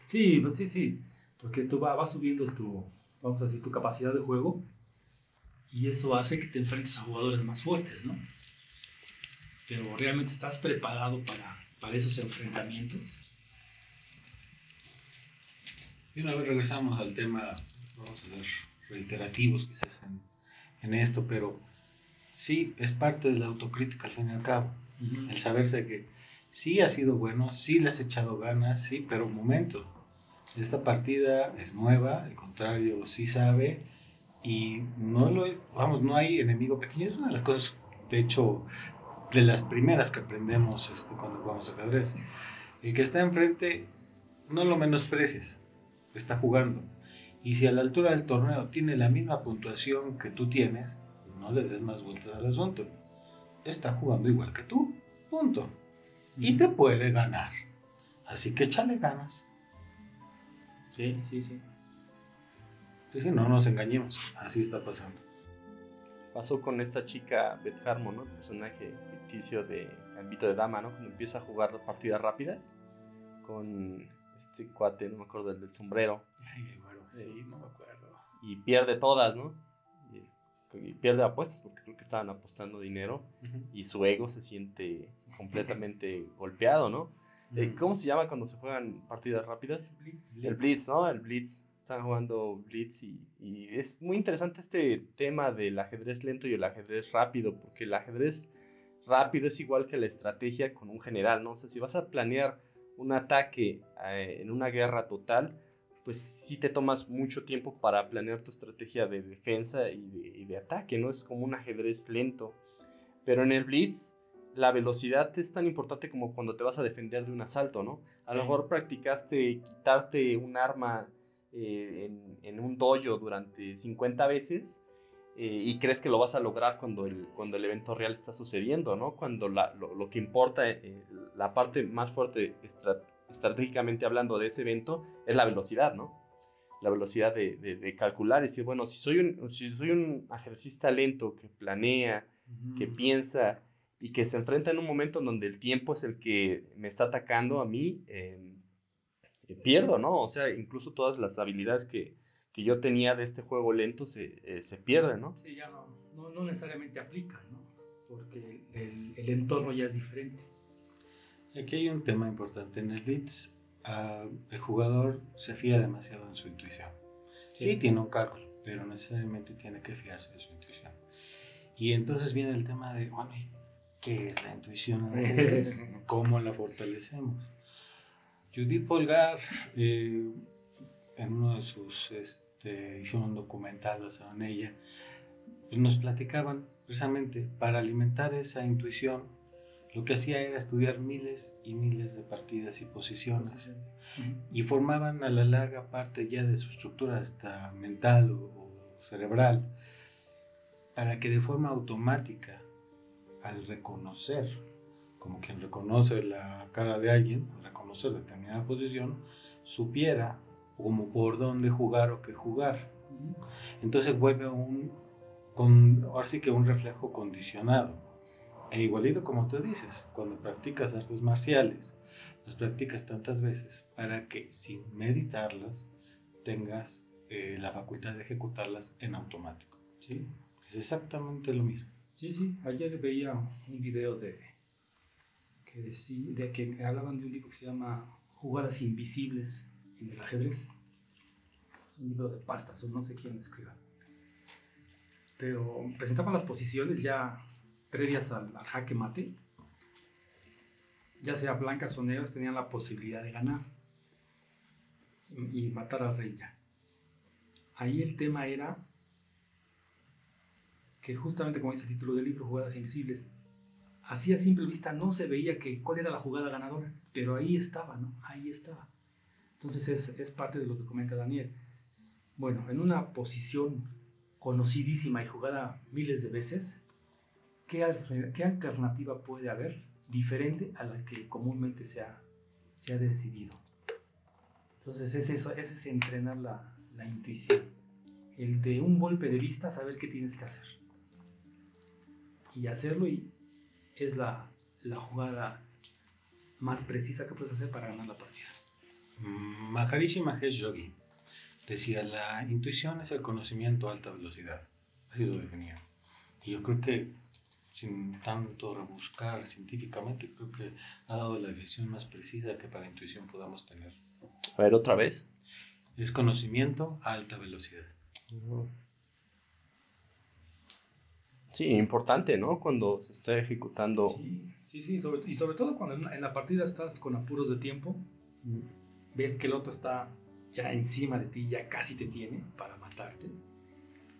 Sí, pues sí, sí. Porque tú va- vas subiendo tu, vamos a decir, tu capacidad de juego y eso hace que te enfrentes a jugadores más fuertes, ¿no? Pero realmente estás preparado para, para esos enfrentamientos. Y una vez regresamos al tema, vamos a ser reiterativos quizás en, en esto, pero sí es parte de la autocrítica al fin y al cabo. El saberse que sí ha sido bueno, sí le has echado ganas, sí, pero un momento. Esta partida es nueva, al contrario, sí sabe y no lo, vamos, no hay enemigo pequeño. Es una de las cosas, de hecho, de las primeras que aprendemos este, cuando jugamos ajedrez. El que está enfrente, no lo menosprecies, está jugando. Y si a la altura del torneo tiene la misma puntuación que tú tienes, no le des más vueltas al asunto. Está jugando igual que tú, punto. Y te puede ganar. Así que échale ganas. Sí, sí, sí. Sí, sí, no nos engañemos, así está pasando. Pasó con esta chica Beth Harmon, ¿no? El personaje ficticio de Gambito de Dama, ¿no? Cuando empieza a jugar partidas rápidas con este cuate, no me acuerdo del del sombrero, Ay, bueno, sí, no me acuerdo. y pierde todas, ¿no? Y, pierde apuestas porque creo que estaban apostando dinero y su ego se siente completamente golpeado, ¿no? Eh, ¿Cómo se llama cuando se juegan partidas rápidas? Blitz. El Blitz, ¿no? El Blitz. Están jugando Blitz y, y es muy interesante este tema del ajedrez lento y el ajedrez rápido, porque el ajedrez rápido es igual que la estrategia con un general, ¿no? O sea, si vas a planear un ataque eh, en una guerra total, pues sí te tomas mucho tiempo para planear tu estrategia de defensa y de, y de ataque, ¿no? Es como un ajedrez lento. Pero en el Blitz, la velocidad es tan importante como cuando te vas a defender de un asalto, ¿no? A lo mejor practicaste quitarte un arma eh, en, en un dojo durante 50 veces eh, y crees que lo vas a lograr cuando el, cuando el evento real está sucediendo, ¿no? Cuando la- lo, lo que importa, eh, la parte más fuerte estra- estratégicamente hablando de ese evento es la velocidad, ¿no? La velocidad de, de- de calcular y decir, bueno, si soy un, si soy un ajedrecista lento que planea, que Ujú. piensa y que se enfrenta en un momento en donde el tiempo es el que me está atacando a mí, eh, eh, pierdo, ¿no? O sea, incluso todas las habilidades que, que yo tenía de este juego lento se, eh, se pierden, ¿no? Sí, ya no, no, no necesariamente aplica, ¿no? Porque el, el entorno ya es diferente. Aquí hay un tema importante. En el Blitz, ah, el jugador se fía demasiado en su intuición. Sí. tiene un cálculo, pero necesariamente tiene que fiarse de su intuición. Y entonces viene el tema de, bueno, ¿y ¿qué es la intuición? ¿Cómo la fortalecemos? Judith Polgar, eh, en uno de sus, este, hicieron un documental basado en ella, pues nos platicaban precisamente para alimentar esa intuición, lo que hacía era estudiar miles y miles de partidas y posiciones y formaban a la larga parte ya de su estructura hasta mental o, o cerebral para que de forma automática al reconocer como quien reconoce la cara de alguien al reconocer determinada posición supiera como por dónde jugar o qué jugar entonces vuelve un con ahora sí que un reflejo condicionado e igualito como tú dices cuando practicas artes marciales las practicas tantas veces para que sin meditarlas tengas eh, la facultad de ejecutarlas en automático. Sí, Es exactamente lo mismo. sí, sí. Ayer veía un video de que, decí- de que hablaban de un libro que se llama Jugadas Invisibles en el ajedrez. Es un libro de pastas, o no sé quién escriba. Pero presentaban las posiciones ya previas al, jaque mate. Ya sea blancas o negras, tenían la posibilidad de ganar y, y matar al rey ya. Ahí el tema era que justamente como dice el título del libro, Jugadas Invisibles, así a simple vista no se veía que cuál era la jugada ganadora, pero ahí estaba, ¿no? Ahí estaba. Entonces es, es parte de lo que comenta Daniel. Bueno, en una posición conocidísima y jugada miles de veces, ¿qué, qué alternativa puede haber diferente a la que comúnmente se ha, se ha decidido? Entonces es eso, es ese entrenar la, la intuición. El de un golpe de vista saber qué tienes que hacer. Y hacerlo y es la, la jugada más precisa que puedes hacer para ganar la partida. Maharishi Mahesh Yogi decía, la intuición es el conocimiento a alta velocidad. Así lo definía. Y yo creo que sin tanto rebuscar científicamente, creo que ha dado la definición más precisa que para intuición podamos tener. A ver, otra vez. Es conocimiento a alta velocidad. Sí, importante, ¿no? Cuando se está ejecutando. Sí, sí, sí, sobre- y sobre todo cuando en, en la partida estás con apuros de tiempo, ves que el otro está ya encima de ti, ya casi te tiene para matarte,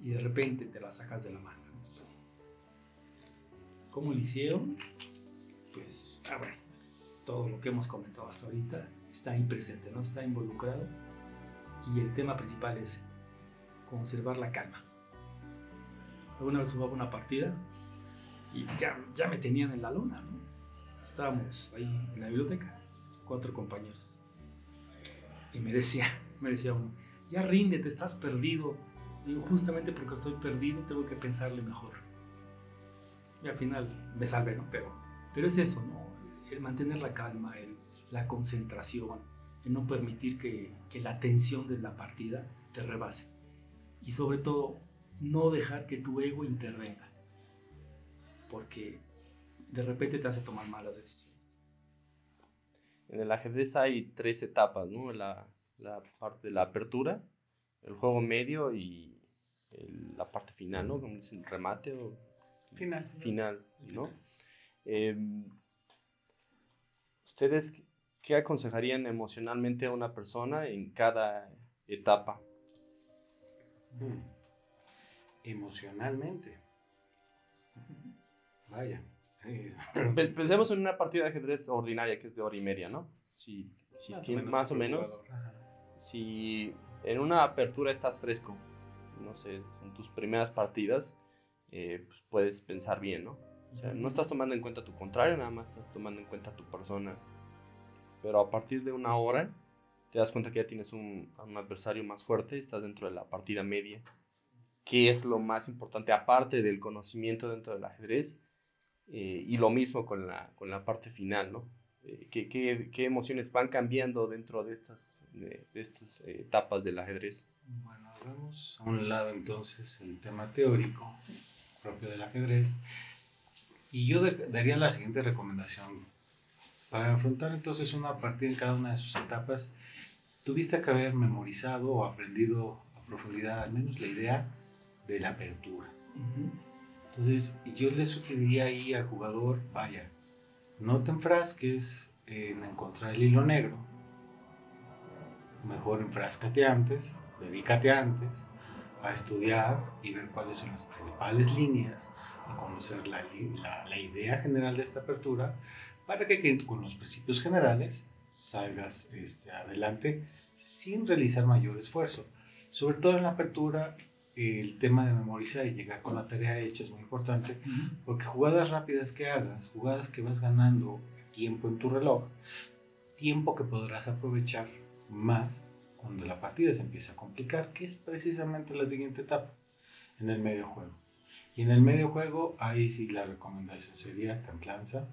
y de repente te la sacas de la mano. ¿Cómo lo hicieron? Pues, ah, bueno, todo lo que hemos comentado hasta ahorita está ahí presente, ¿no? Está involucrado. Y el tema principal es conservar la calma. Alguna vez jugaba una partida y ya, ya me tenían en la lona, ¿no? Estábamos ahí en la biblioteca, cuatro compañeros. Y me decía, me decía uno, ya ríndete, estás perdido. Digo, justamente porque estoy perdido tengo que pensarle mejor. Y al final me salvé, ¿no? Pero, pero es eso, ¿no? El mantener la calma, el- la concentración, el no permitir que, que la tensión de la partida te rebase. Y sobre todo, no dejar que tu ego intervenga. Porque de repente te hace tomar malas decisiones. en el ajedrez hay tres etapas, ¿no? La, la parte de la apertura, el juego medio y el- la parte final, ¿no? Como dicen, remate o Final. final, ¿no? Em, ¿Ustedes qué aconsejarían emocionalmente a una persona en cada etapa? Mm. Emocionalmente. Vaya. Pe- Pensemos en una partida de ajedrez ordinaria que es de hora y media, ¿no? Si, si Más o menos más o. Si en una apertura estás fresco, no sé, en tus primeras partidas, eh, pues puedes pensar bien, ¿no? O sea, no estás tomando en cuenta tu contrario, nada más estás tomando en cuenta tu persona. Pero a partir de una hora, te das cuenta que ya tienes un adversario más fuerte, estás dentro de la partida media. ¿Qué es lo más importante aparte del conocimiento dentro del ajedrez? Eh, y lo mismo con la, con la parte final, ¿no? Eh, ¿qué, qué, qué emociones van cambiando dentro de estas, de, estas eh, etapas del ajedrez? Bueno, vamos a un lado entonces el tema teórico propio del ajedrez. Y yo daría la siguiente recomendación. Para afrontar entonces una partida en cada una de sus etapas, tuviste que haber memorizado o aprendido a profundidad al menos la idea de la apertura. Entonces, yo le sugeriría ahí al jugador, vaya, no te enfrasques en encontrar el hilo negro. Mejor enfráscate antes, dedícate antes a estudiar y ver cuáles son las principales líneas, a conocer la- la idea general de esta apertura, para que, que con los principios generales salgas este, adelante sin realizar mayor esfuerzo. Sobre todo en la apertura, el tema de memorizar y llegar con la tarea hecha es muy importante, porque jugadas rápidas que hagas, jugadas que vas ganando tiempo en tu reloj, tiempo que podrás aprovechar más cuando la partida se empieza a complicar, que es precisamente la siguiente etapa, en el medio juego. Y en el medio juego, ahí sí la recomendación sería templanza,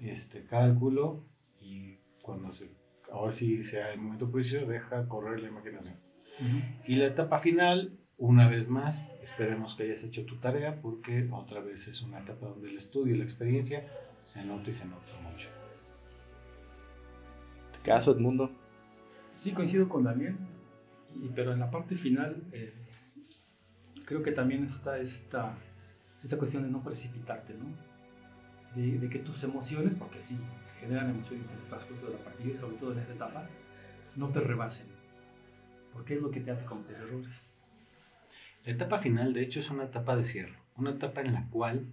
este cálculo y cuando se, ahora sí sea el momento preciso, deja correr la imaginación. Y la etapa final, una vez más, esperemos que hayas hecho tu tarea porque otra vez es una etapa donde el estudio y la experiencia se nota y se nota mucho. ¿Te caso, Edmundo? Sí, coincido con Daniel, y- pero en la parte final eh, creo que también está esta, esta cuestión de no precipitarte, ¿no? De, de que tus emociones, porque sí, se generan emociones en el transcurso de la partida y sobre todo en esa etapa, no te rebasen, porque es lo que te hace cometer errores. La etapa final, de hecho, es una etapa de cierre, una etapa en la cual,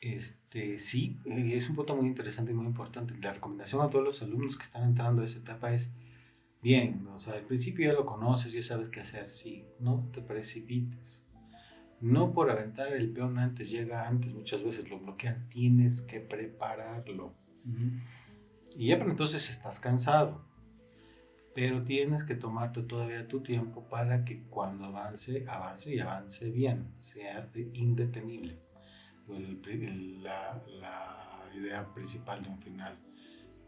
este, sí, es un punto muy interesante y muy importante. La recomendación a todos los alumnos que están entrando a esa etapa es, bien, o sea, al principio ya lo conoces, ya sabes qué hacer, sí, no te precipites. No por aventar el peón antes, llega antes, muchas veces lo bloquean, tienes que prepararlo. Y ya para entonces estás cansado. Pero tienes que tomarte todavía tu tiempo para que cuando avance, avance y avance bien, sea de- indetenible. El el- la, la idea principal de un final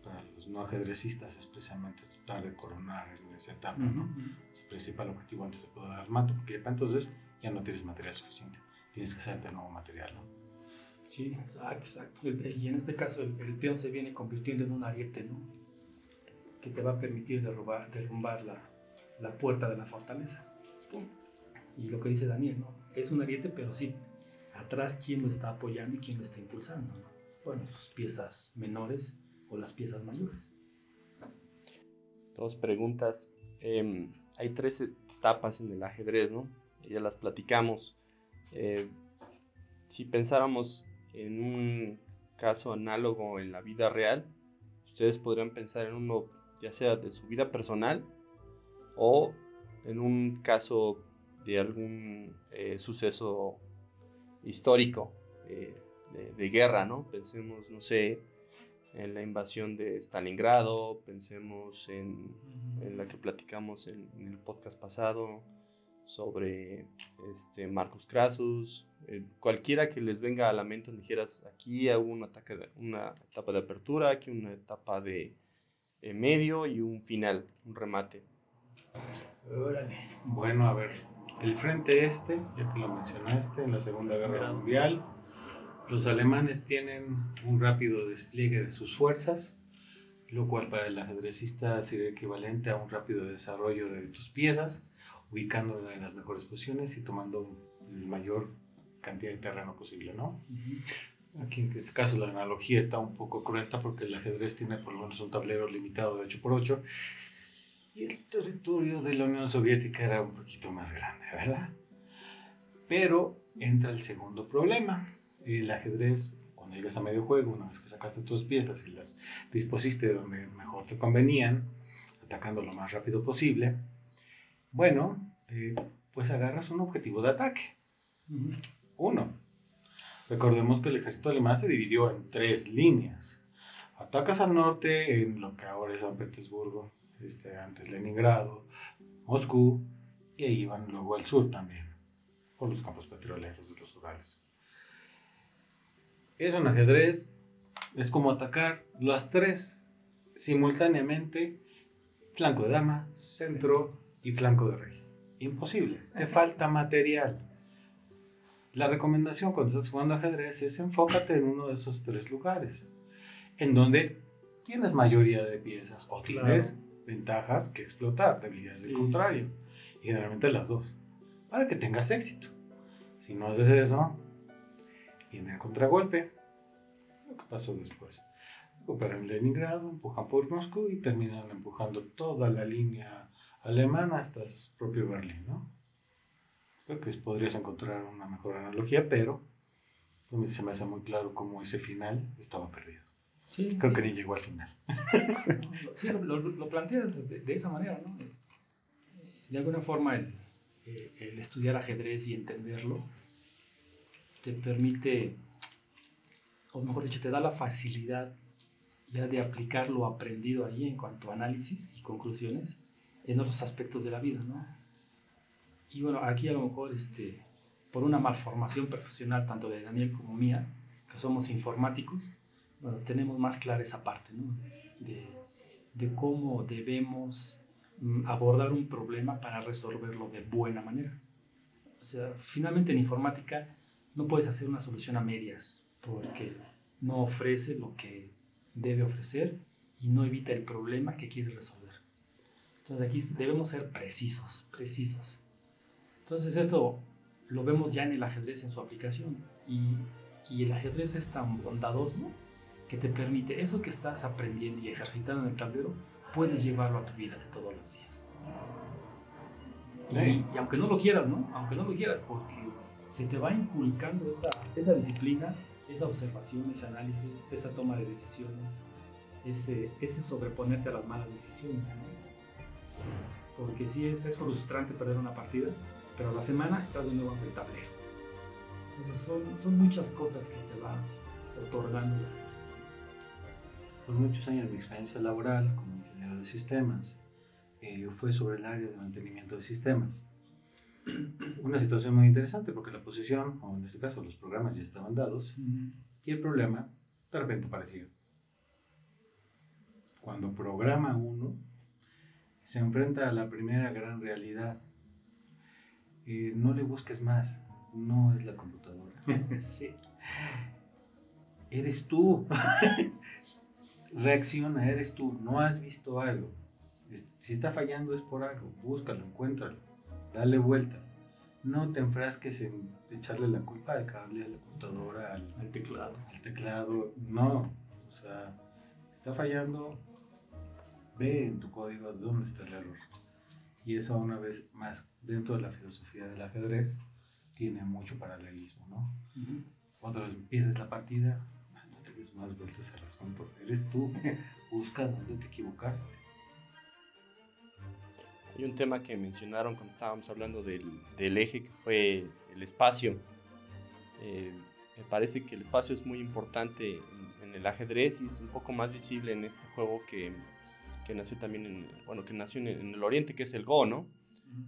para los no ajedrecistas es precisamente tratar de coronar en esa etapa, ¿no? Es el principal objetivo antes de poder dar mate, porque ya para entonces ya no tienes material suficiente. Tienes que hacerte nuevo material, ¿no? Sí, exacto, exacto. Y en este caso el, el peón se viene convirtiendo en un ariete, ¿no? Que te va a permitir derrubar, derrumbar la, la puerta de la fortaleza. Pum. Y lo que dice Daniel, ¿no? Es un ariete, pero sí, atrás quién lo está apoyando y quién lo está impulsando, ¿no? Bueno, sus piezas menores o las piezas mayores. Dos preguntas. Em, hay tres etapas en el ajedrez, ¿no? Ya las platicamos. Eh, si pensáramos en un caso análogo en la vida real, ustedes podrían pensar en uno ya sea de su vida personal o en un caso de algún eh, suceso histórico eh, de, de guerra, ¿no? Pensemos, no sé, en la invasión de Stalingrado, pensemos en, en la que platicamos en, en el podcast pasado sobre este, Marcus Crassus, eh, cualquiera que les venga a la mente dijeras, aquí hubo un ataque de- una etapa de apertura, aquí una etapa de medio y un final, un remate. Órale. Bueno, a ver, el frente este, ya que lo mencionaste, en la Segunda Guerra Mundial, los alemanes tienen un rápido despliegue de sus fuerzas, lo cual para el ajedrecista sería equivalente a un rápido desarrollo de tus piezas, ubicándolas en las mejores posiciones y tomando la mayor cantidad de terreno posible, ¿no? Aquí en este caso la analogía está un poco cruenta porque el ajedrez tiene por lo menos un tablero limitado de 8x8 y el territorio de la Unión Soviética era un poquito más grande, ¿verdad? Pero entra el segundo problema. El ajedrez, cuando llegas a medio juego, una vez que sacaste tus piezas y las dispusiste donde mejor te convenían, atacando lo más rápido posible, bueno, eh, pues agarras un objetivo de ataque. Uno. Recordemos que el ejército alemán se dividió en tres líneas. Atacas al norte en lo que ahora es San Petersburgo, este, antes Leningrado, Moscú, y ahí iban luego al sur también, por los campos petroleros de los Urales. Es un ajedrez, es como atacar las tres simultáneamente, flanco de dama, centro y flanco de rey. Imposible, te falta material. La recomendación cuando estás jugando ajedrez es enfócate en uno de esos tres lugares, en donde tienes mayoría de piezas o tienes ventajas que explotar, debilidades del contrario. Y generalmente las dos. Para que tengas éxito. Si no haces eso, viene el contragolpe. Lo que pasó después. Recuperan Leningrado, empujan por Moscú y terminan empujando toda la línea alemana hasta su propio Berlín, ¿no? Creo que podrías encontrar una mejor analogía, pero se me hace muy claro cómo ese final estaba perdido. Creo que ni llegó al final. sí, lo, planteas de, esa manera, ¿no? De alguna forma el, el, estudiar ajedrez y entenderlo te permite, o mejor dicho, te da la facilidad ya de aplicar lo aprendido ahí en cuanto a análisis y conclusiones en otros aspectos de la vida, ¿no? Y bueno, aquí a lo mejor, este, por una malformación profesional, tanto de Daniel como mía, que somos informáticos, bueno, tenemos más clara esa parte, ¿no? De, de cómo debemos mm, abordar un problema para resolverlo de buena manera. O sea, finalmente en informática no puedes hacer una solución a medias porque no ofrece lo que debe ofrecer y no evita el problema que quieres resolver. Entonces aquí debemos ser precisos, precisos. Entonces esto lo vemos ya en el ajedrez en su aplicación y, y el ajedrez es tan bondadoso que te permite eso que estás aprendiendo y ejercitando en el tablero, puedes llevarlo a tu vida de todos los días. Y, aunque no lo quieras, ¿no? Aunque no lo quieras, porque se te va inculcando esa, esa disciplina, esa observación, ese análisis, esa toma de decisiones, ese, ese sobreponerte a las malas decisiones. ¿no? Porque sí es, es frustrante perder una partida, pero a la semana estás de nuevo en el tablero. Entonces son, son muchas cosas que te va otorgando la por muchos años mi experiencia laboral como ingeniero de sistemas eh, fue sobre el área de mantenimiento de sistemas. Una situación muy interesante porque la posición, o en este caso los programas ya estaban dados, y el problema de repente aparecía. Cuando programa uno, se enfrenta a la primera gran realidad. Eh, no le busques más, no es la computadora. sí. Eres tú. reacciona, eres tú, no has visto algo. Si está fallando es por algo, búscalo, encuéntralo, dale vueltas. No te enfrasques en echarle la culpa al cable, a la computadora, al, teclado. Al teclado, no. O sea, está fallando, ve en tu código dónde está el error. Y eso una vez más, dentro de la filosofía del ajedrez, tiene mucho paralelismo, ¿no? Otra vez pierdes la partida, más vueltas al asunto. Eres tú. Busca dónde te equivocaste. Hay un tema que mencionaron cuando estábamos hablando del, del eje que fue el espacio. Eh, me parece que el espacio es muy importante en, el ajedrez y es un poco más visible en este juego que, que nació también en, bueno, que nació en, el oriente, que es el Go, ¿no?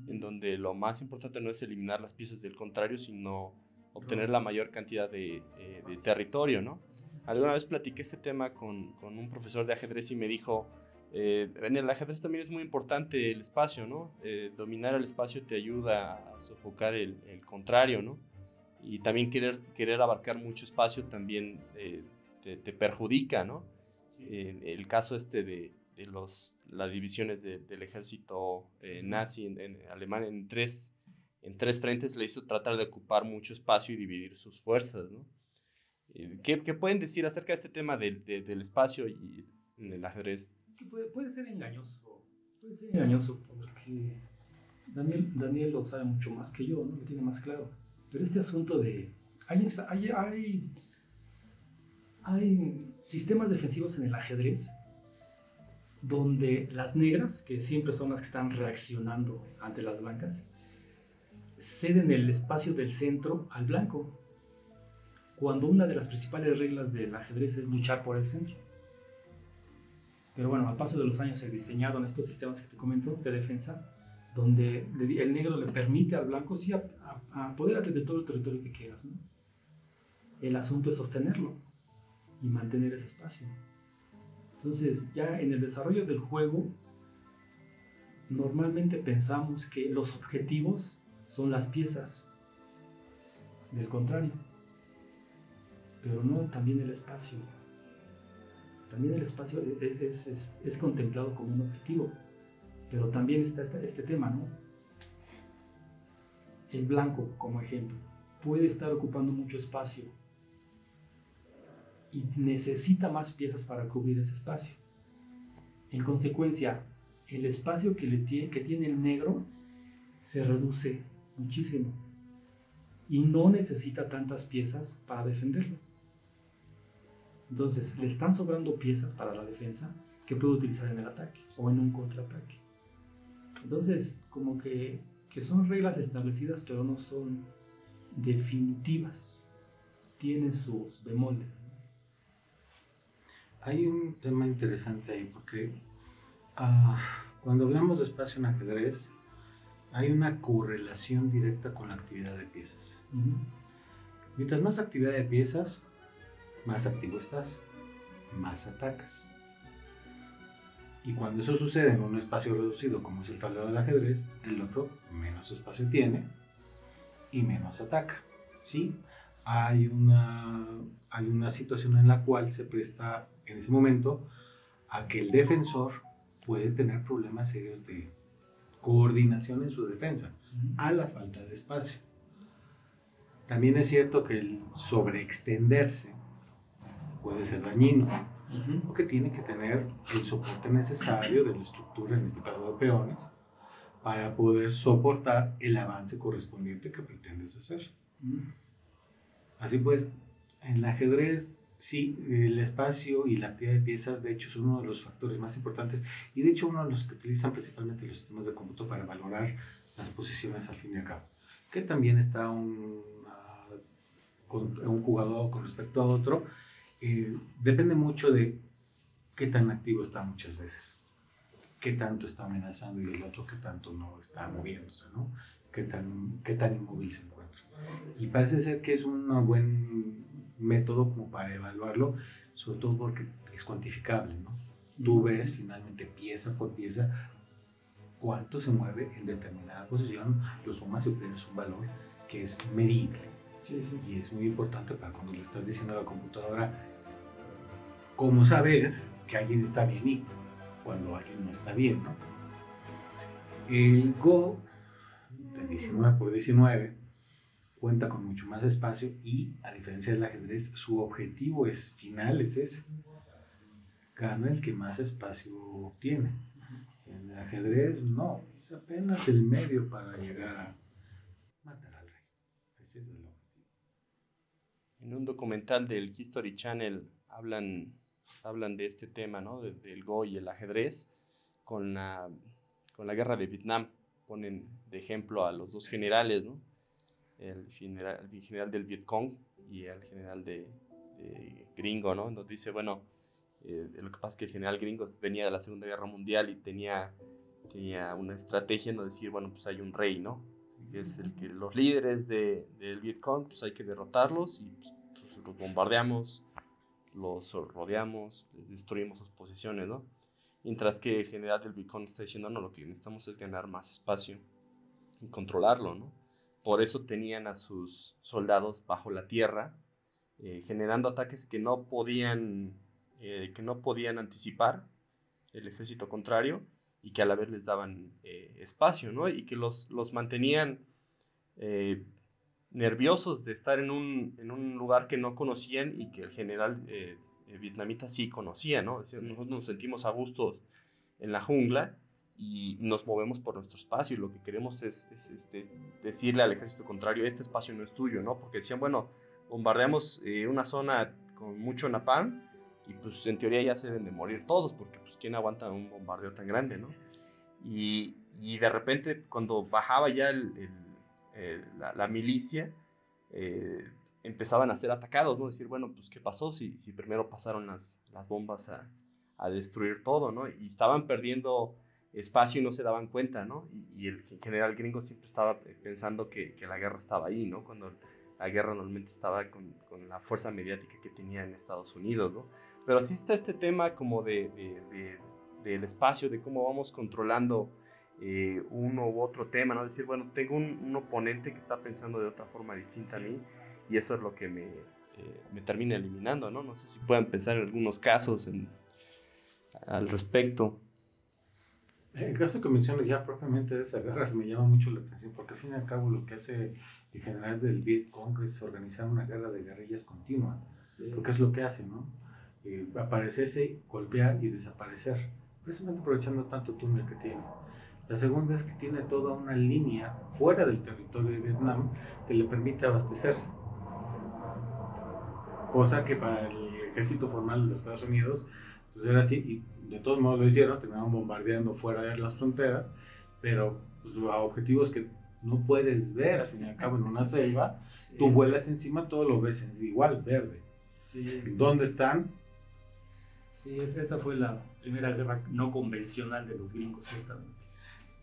En donde lo más importante no es eliminar las piezas del contrario, sino obtener la mayor cantidad de, eh, de territorio, ¿no? Alguna vez platiqué este tema con, con un profesor de ajedrez y me dijo, eh, en el ajedrez también es muy importante el espacio, ¿no? Eh, dominar el espacio te ayuda a sofocar el, el, contrario, ¿no? Y también querer, querer abarcar mucho espacio también eh, te, te, perjudica, ¿no? el caso este de, de los, las divisiones del ejército eh, nazi en, en, Alemania en tres, en tres frentes le hizo tratar de ocupar mucho espacio y dividir sus fuerzas, ¿no? Eh, ¿Qué, ¿Qué, pueden decir acerca de este tema del, del espacio y el ajedrez? Es que puede, puede, ser engañoso, puede ser engañoso porque Daniel, Daniel lo sabe mucho más que yo, ¿no? lo tiene más claro. Pero este asunto de... Hay, hay, hay, hay sistemas defensivos en el ajedrez donde las negras, que siempre son las que están reaccionando ante las blancas, ceden el espacio del centro al blanco, cuando una de las principales reglas del ajedrez es luchar por el centro. Pero bueno, al paso de los años se diseñaron estos sistemas que te comento de defensa, donde el negro le permite al blanco sí a, a, de todo el territorio que quieras. El asunto es sostenerlo y mantener ese espacio. Entonces, ya en el desarrollo del juego, normalmente pensamos que los objetivos son las piezas. Del contrario. Pero no también el espacio. También el espacio es, es, es, contemplado como un objetivo. Pero también está este, este tema, ¿no? El blanco, como ejemplo, puede estar ocupando mucho espacio y necesita más piezas para cubrir ese espacio. En consecuencia, el espacio que, le tiene, que tiene el negro se reduce muchísimo y no necesita tantas piezas para defenderlo. Entonces, le están sobrando piezas para la defensa que puede utilizar en el ataque o en un contraataque. Entonces, como que, que son reglas establecidas, pero no son definitivas. Tienen sus bemoles. Hay un tema interesante ahí porque uh, cuando hablamos de espacio en ajedrez, hay una correlación directa con la actividad de piezas. Uh -huh. Mientras más actividad de piezas, más activo estás, más atacas. Y cuando eso sucede en un espacio reducido como es el tablero del ajedrez, el otro menos espacio tiene y menos ataca. ¿sí? Hay una, hay una situación en la cual se presta en ese momento a que el defensor puede tener problemas serios de coordinación en su defensa, a la falta de espacio. También es cierto que el sobreextenderse puede ser dañino, porque tiene que tener el soporte necesario de la estructura, en este caso de peones, para poder soportar el avance correspondiente que pretendes hacer. Así pues, en el ajedrez Sí, el espacio y la actividad de piezas, de hecho, son uno de los factores más importantes y de hecho uno de los que utilizan principalmente los sistemas de cómputo para valorar las posiciones al fin y al cabo. Que también está un, con, un jugador con respecto a otro, eh, depende mucho de qué tan activo está muchas veces, qué tanto está amenazando y el otro qué tanto no está moviéndose, ¿no? Qué tan, qué tan inmóvil se encuentra. Y parece ser que es un buen método como para evaluarlo, sobre todo porque es cuantificable, ¿no? Tú ves finalmente pieza por pieza cuánto se mueve en determinada posición, lo sumas y obtienes un valor que es medible. Sí, sí. Y es muy importante para cuando le estás diciendo a la computadora cómo saber que alguien está bien y cuando alguien no está bien, ¿no? El Go de 19 por 19 cuenta con mucho más espacio y, a diferencia del ajedrez, su objetivo es, final es ese. Gana el que más espacio tiene. En el ajedrez, no, es apenas el medio para llegar a matar al rey. Ese es el objetivo. En un documental del History Channel hablan, hablan de este tema, ¿no? De, del Go y el ajedrez con la, con la guerra de Vietnam. Ponen de ejemplo a los dos generales, ¿no? El general, el general del Vietcong y el general de, de gringo, ¿no? Donde dice, bueno, eh, lo que pasa es que el general gringo venía de la Segunda Guerra Mundial y tenía, tenía una estrategia en decir, bueno, pues hay un rey, ¿no? Es el que los líderes de, del Vietcong, pues hay que derrotarlos y pues, los bombardeamos, los rodeamos, destruimos sus posiciones, ¿no? Mientras que el general del Vietcong está diciendo, no, lo que necesitamos es ganar más espacio y controlarlo, ¿no? Por eso tenían a sus soldados bajo la tierra, eh, generando ataques que no podían eh, que no podían anticipar el ejército contrario y que a la vez les daban eh, espacio, ¿no? Y que los, los mantenían nerviosos de estar en un, en un, lugar que no conocían y que el general vietnamita sí conocía, ¿no? nosotros nos sentimos a gusto en la jungla y nos movemos por nuestro espacio y lo que queremos es, es este, decirle al ejército contrario, este espacio no es tuyo, ¿no? Porque decían, bueno, bombardeamos una zona con mucho napalm y pues en teoría ya se deben de morir todos, porque pues quién aguanta un bombardeo tan grande, ¿no? Y, y de repente cuando bajaba ya el, el, la, la, milicia, eh, empezaban a ser atacados, ¿no? Decir, bueno, pues qué pasó si, si primero pasaron las, las bombas a, a, destruir todo, ¿no? Y estaban perdiendo espacio y no se daban cuenta, ¿no? Y, y el general gringo siempre estaba pensando que, que, la guerra estaba ahí, ¿no? Cuando la guerra normalmente estaba con, con la fuerza mediática que tenía en Estados Unidos, ¿no? Pero sí está este tema como de, de, del espacio, de cómo vamos controlando eh, uno u otro tema, ¿no? Decir, bueno, tengo un, un, oponente que está pensando de otra forma distinta a mí y eso es lo que me, eh, me termina eliminando, ¿no? No sé si puedan pensar en algunos casos en, al respecto. El caso que mencionas ya propiamente de esas guerras me llama mucho la atención porque al fin y al cabo lo que hace el general del Vietcong es organizar una guerra de guerrillas continua, sí. porque es lo que hace, ¿no? eh, aparecerse, golpear y desaparecer, precisamente aprovechando tanto túnel que tiene. La segunda es que tiene toda una línea fuera del territorio de Vietnam que le permite abastecerse. Cosa que para el ejército formal de los Estados Unidos pues era así, y de todos modos lo hicieron, terminaron bombardeando fuera de las fronteras, pero pues, a objetivos que no puedes ver, al fin y al cabo, en una selva, sí, tú vuelas encima, todo lo ves igual, verde. Sí, ¿Dónde están? Sí, esa fue la primera guerra no convencional de los gringos, justamente.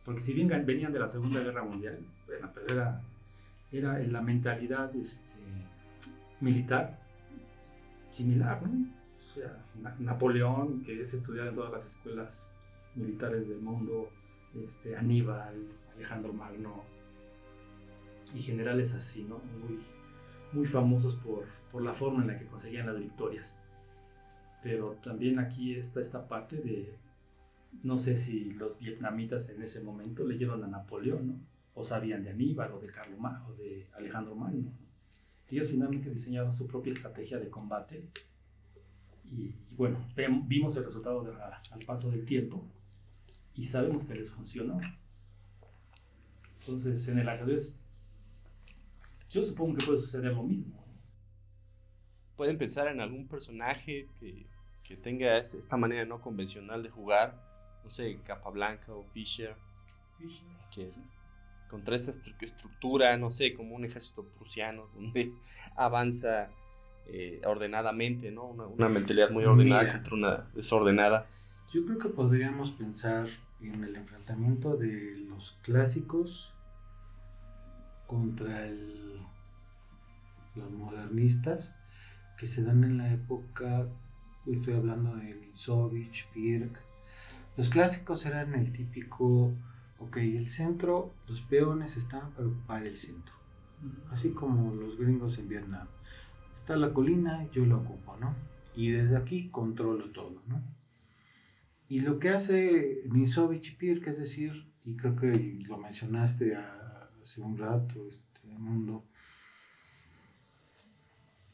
Porque si bien venían de la Segunda Guerra Mundial, bueno, pero era, era en la mentalidad este, militar similar, ¿no? Napoleón, que es estudiado en todas las escuelas militares del mundo, este, Aníbal, Alejandro Magno, y generales así, ¿no? Muy, muy famosos por, por la forma en la que conseguían las victorias pero también aquí está esta parte de, no sé si los vietnamitas en ese momento leyeron a Napoleón, ¿no? O sabían de Aníbal o de, Carlomagno, o de Alejandro Magno. ¿no? Ellos finalmente diseñaron su propia estrategia de combate y, y bueno, vimos el resultado de la, al paso del tiempo y sabemos que les funcionó. Entonces, en el ajedrez, yo supongo que puede suceder lo mismo pueden pensar en algún personaje que, que, tenga esta manera no convencional de jugar, no sé, Capablanca o Fischer, Fischer. que contra esa estructura, no sé, como un ejército prusiano, donde avanza eh, ordenadamente, ¿no? Una, una, mentalidad muy ordenada Mira, contra una desordenada. Yo creo que podríamos pensar en el enfrentamiento de los clásicos contra el, los modernistas que se dan en la época, estoy hablando de Nisovich, Pirk. Los clásicos eran el típico, ok, el centro, los peones están para ocupar el centro, así como los gringos en Vietnam. Está la colina, yo lo ocupo, ¿no? Y desde aquí controlo todo, ¿no? Y lo que hace Nisovich Pirk, es decir, y creo que lo mencionaste hace un rato, este mundo,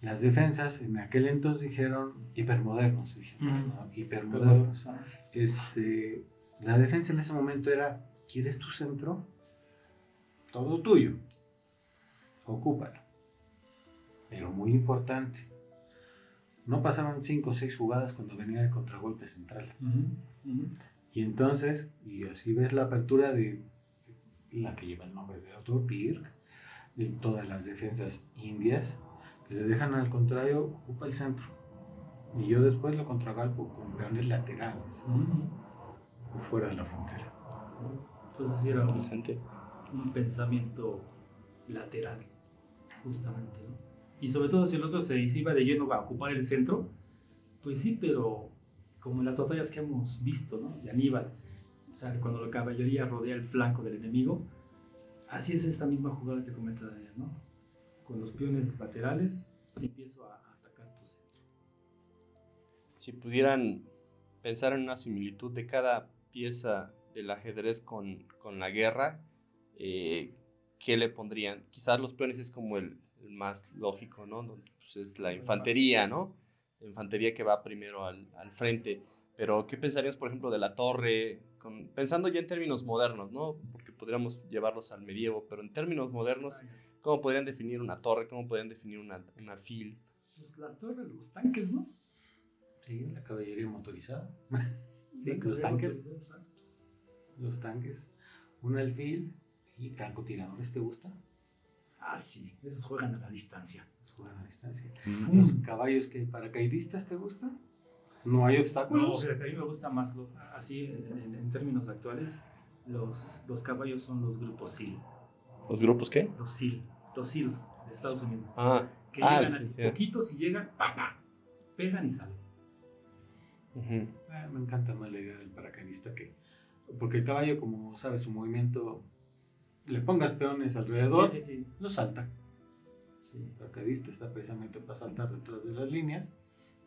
las defensas en aquel entonces dijeron hipermodernos, dijeron, ¿no? hipermodernos. Este, la defensa en ese momento era, ¿quieres tu centro? Todo tuyo, ocúpalo. Pero muy importante, no pasaban cinco o seis jugadas cuando venía el contragolpe central. Uh -huh. Uh -huh. Y entonces, y así ves la apertura de la que lleva el nombre de Otto Pirk, de todas las defensas indias, que le dejan al contrario, ocupa el centro. Y yo después lo contragalpo con peones laterales, uh -huh. por fuera de la frontera. Entonces era un, un pensamiento lateral, justamente. ¿no? Y sobre todo si el otro se iba de lleno a ocupar el centro, pues sí, pero como en las batallas que hemos visto, ¿no? De Aníbal, o sea, cuando la caballería rodea el flanco del enemigo, así es esta misma jugada que comenta Daniel, ¿no? con los peones laterales empiezo a, atacar tu centro. si pudieran pensar en una similitud de cada pieza del ajedrez con, con la guerra, eh, ¿qué le pondrían? Quizás los peones es como el más lógico, ¿no? Pues, es la infantería, ¿no? La infantería que va primero al, al frente. Pero, ¿qué pensarías, por ejemplo, de la torre? Con, pensando ya en términos modernos, ¿no? Porque podríamos llevarlos al medievo, pero en términos modernos, ¿cómo podrían definir una torre? ¿Cómo podrían definir una, un alfil? Pues las torres, los tanques, ¿no? Sí, la caballería motorizada. Sí, La los tanques. Los tanques. Un alfil y francotiradores, ¿te gusta? Ah, sí, esos juegan a la distancia. Juegan a distancia. Mm. Los caballos que paracaidistas, ¿te gustan? No hay No, obstáculos. fíjate, a mí me gusta más, lo, así en, términos actuales, los, los caballos son los grupos SEAL. ¿Los grupos qué? Los SEAL, los SEALs de Estados Unidos. Ah, Que ah, llegan sí, así, sí. poquitos y llegan, pa, pa, pegan y salen. Ah, me encanta más la idea del paracaidista que. Porque el caballo, como sabes, su movimiento. Le pongas peones alrededor, Sí, sí, sí. lo salta. sí. El paracaidista está precisamente para saltar detrás de las líneas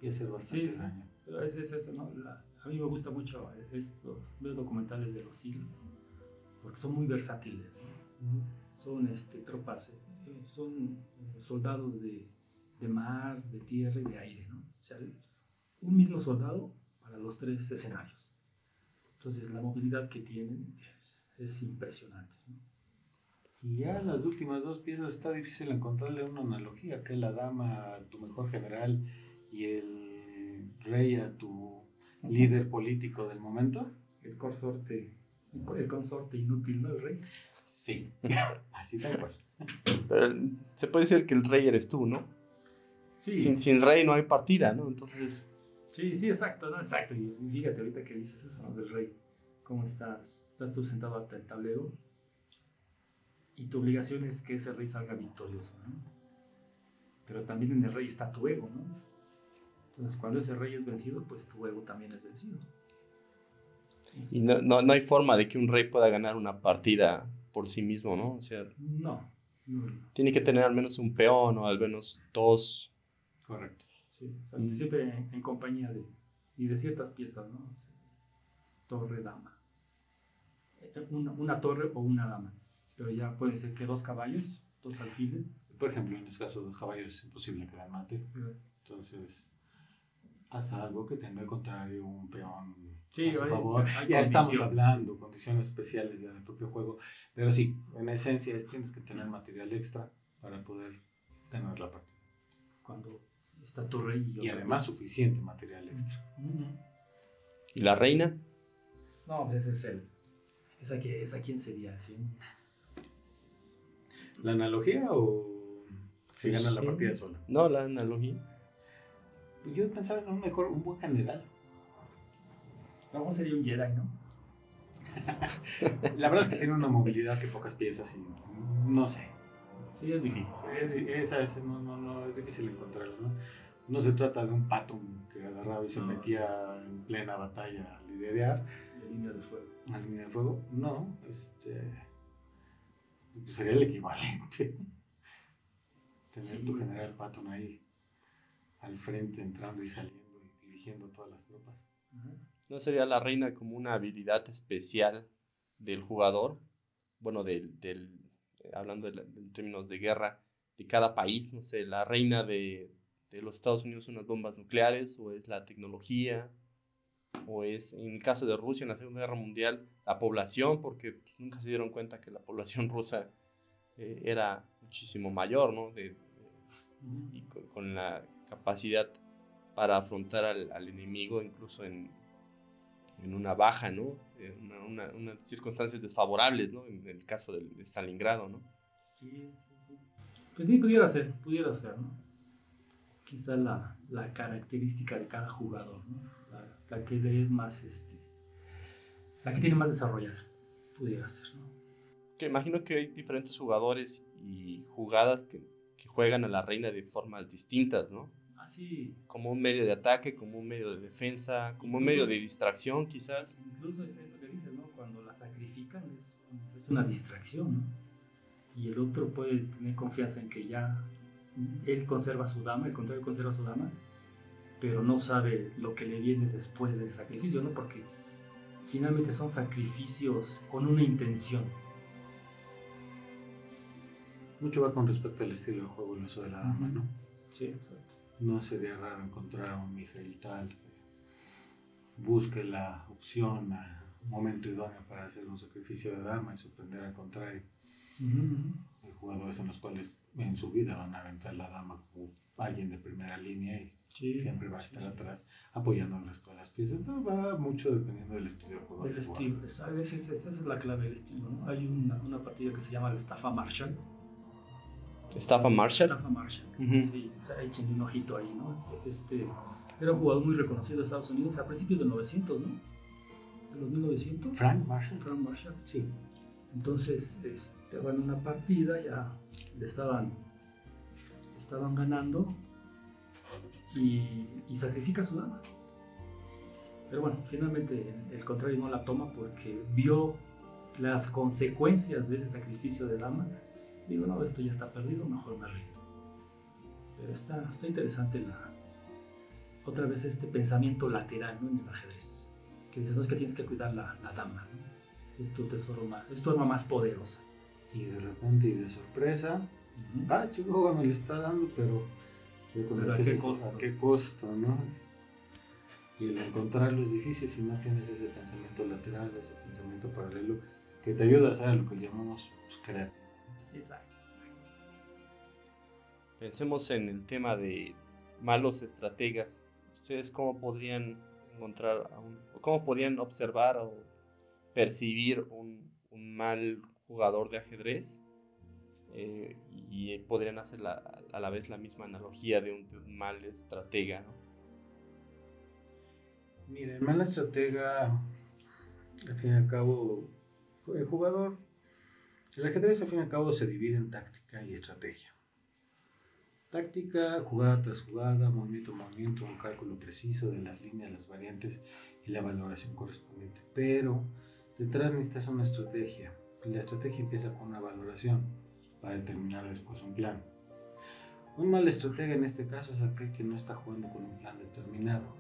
y hacer bastante daño. Pero es, es eso, ¿no? La- a mí me gusta mucho esto, ver documentales de los SEALs, porque son muy versátiles. ¿no? Son este, tropas, eh, son eh, soldados de, de mar, de tierra y de aire, ¿no? O sea, un mismo soldado para los tres escenarios. Entonces, la movilidad que tienen es, es impresionante. ¿no? Y ya las últimas dos piezas está difícil encontrarle una analogía, que la dama a tu mejor general y el rey a tu líder político del momento. El consorte, el consorte inútil, ¿no? El rey. Sí, así tal cual. Pero se puede decir que el rey eres tú, ¿no? Sí, Sin, sin rey no hay partida, ¿no? Entonces, Sí, sí, exacto, ¿no? Exacto. Y fíjate ahorita que dices eso ¿no? del rey. ¿Cómo estás? Estás tú sentado ante el tablero y tu obligación es que ese rey salga victorioso, ¿no? Pero también en el rey está tu ego, ¿no? Entonces, cuando ese rey es vencido, pues tu ego también es vencido. Entonces, y no, no, no hay forma de que un rey pueda ganar una partida por sí mismo, ¿no? O sea, No, tiene que tener al menos un peón o al menos dos. Correcto. Sí, exacto. Mm. Siempre en, en compañía de, y de ciertas piezas, ¿no? O sea, torre, dama. Eh, Una, una torre o una dama. Pero ya puede ser que dos caballos, dos alfiles. Por ejemplo, en este caso, dos caballos es imposible que la mate. Entonces, haz algo que tenga al contrario un peón Sí, a su hay- favor. hay ya estamos hablando, condiciones especiales ya del propio juego. Pero sí, en esencia es tienes que tener material extra para poder ganar la partida. Cuando está tu rey y, Y además suficiente material extra. ¿Y la reina? No, pues ese es el. ¿Esa, que, esa quién sería? ¿Sí? ¿La analogía o si gana la Sí. partida sola? No, la analogía. Pues yo pensaba en un mejor, un buen general. No, sería un Jedi, ¿no? La verdad es que tiene una movilidad que pocas piezas y no sé. Sí, es difícil. Es, esa es, no, no, no, es difícil encontrarla, ¿no? No se trata de un pato que agarraba y se No. metía en plena batalla a liderar De línea de fuego. una línea de fuego. No, este. Pues sería el equivalente. Tener Sí. tu general Patton ahí al frente, entrando y saliendo y dirigiendo todas las tropas. ¿No sería la reina como una habilidad especial del jugador? Bueno, del, del hablando de en términos de guerra, de cada país, no sé, la reina de, de los Estados Unidos son las bombas nucleares, o es la tecnología, o es, en el caso de Rusia, en la Segunda Guerra Mundial, la población, porque pues, nunca se dieron cuenta que la población rusa eh, era muchísimo mayor, ¿no? De, y con, con la capacidad para afrontar al, al enemigo incluso en, en una baja, ¿no? En una, una- unas circunstancias desfavorables, ¿no? En el caso de Stalingrado, ¿no? Sí, sí, sí. Pues sí, pudiera ser, pudiera ser, ¿no? Quizá la, la característica de cada jugador, ¿no? La, que es más, este, la que tiene más desarrollada, pudiera ser, ¿no? Que imagino que hay diferentes jugadores y jugadas que, que juegan a la reina de formas distintas, ¿no? Así, Como un medio de ataque, como un medio de defensa, como un medio de distracción quizás. incluso es eso que dices, ¿no? Cuando la sacrifican es, es una distracción, ¿no? Y el otro puede tener confianza en que ya él conserva su dama, el contrario conserva su dama, pero no sabe lo que le viene después de ese sacrificio, ¿no? Porque finalmente son sacrificios con una intención. Mucho va con respecto al estilo de juego el uso de la dama, ¿no? Sí, exacto. No sería raro encontrar a un Miguel tal que busque la opción, a momento idóneo para hacer un sacrificio de dama y sorprender al contrario. Hay jugadores en los cuales en su vida van a aventar la dama como alguien de primera línea y siempre va a estar atrás apoyando el resto de las piezas. Esto va mucho dependiendo del estilo. Del estilo, a veces esa es la clave del estilo. ¿no? Hay una, una partida que se llama la estafa Marshall. ¿Estafa Marshall? Estafa Marshall. Sí, hay quien un ojito ahí, ¿no? Este, era un jugador muy reconocido de Estados Unidos a principios del 900, ¿no? De los 1900. Frank Marshall. Frank Marshall. Sí. Entonces, este, van una partida, ya le estaban, estaban ganando y, y sacrifica a su dama. Pero bueno, finalmente el contrario no la toma porque vio las consecuencias de ese sacrificio de dama. Digo, no, esto ya está perdido, mejor me rindo. Pero está, está interesante la, otra vez este pensamiento lateral ¿no? en el ajedrez. Que dice, no es que tienes que cuidar la, la dama, ¿no? es tu tesoro más, es tu arma más poderosa. Y de repente y de sorpresa, uh -huh. ah, Chihuahua me le está dando, pero, pero ¿a, qué costo? ¿a qué costo? ¿no? Y el encontrarlo es difícil si no tienes ese pensamiento lateral, ese pensamiento paralelo que te ayuda a hacer lo que llamamos pues, crear. Exacto, exacto. Pensemos en el tema de malos estrategas. ¿Ustedes cómo podrían encontrar, a un, cómo podrían observar o percibir un, un mal jugador de ajedrez? Eh, y podrían hacer la, a la vez la misma analogía de un, de un mal estratega, ¿no? Mira, el mal estratega, al fin y al cabo, el jugador, el ajedrez al fin y al cabo se divide en táctica y estrategia. Táctica, jugada tras jugada, movimiento a movimiento, un cálculo preciso de las líneas, las variantes y la valoración correspondiente. Pero detrás necesitas una estrategia. La estrategia empieza con una valoración para determinar después un plan. Un mal estratega en este caso es aquel que no está jugando con un plan determinado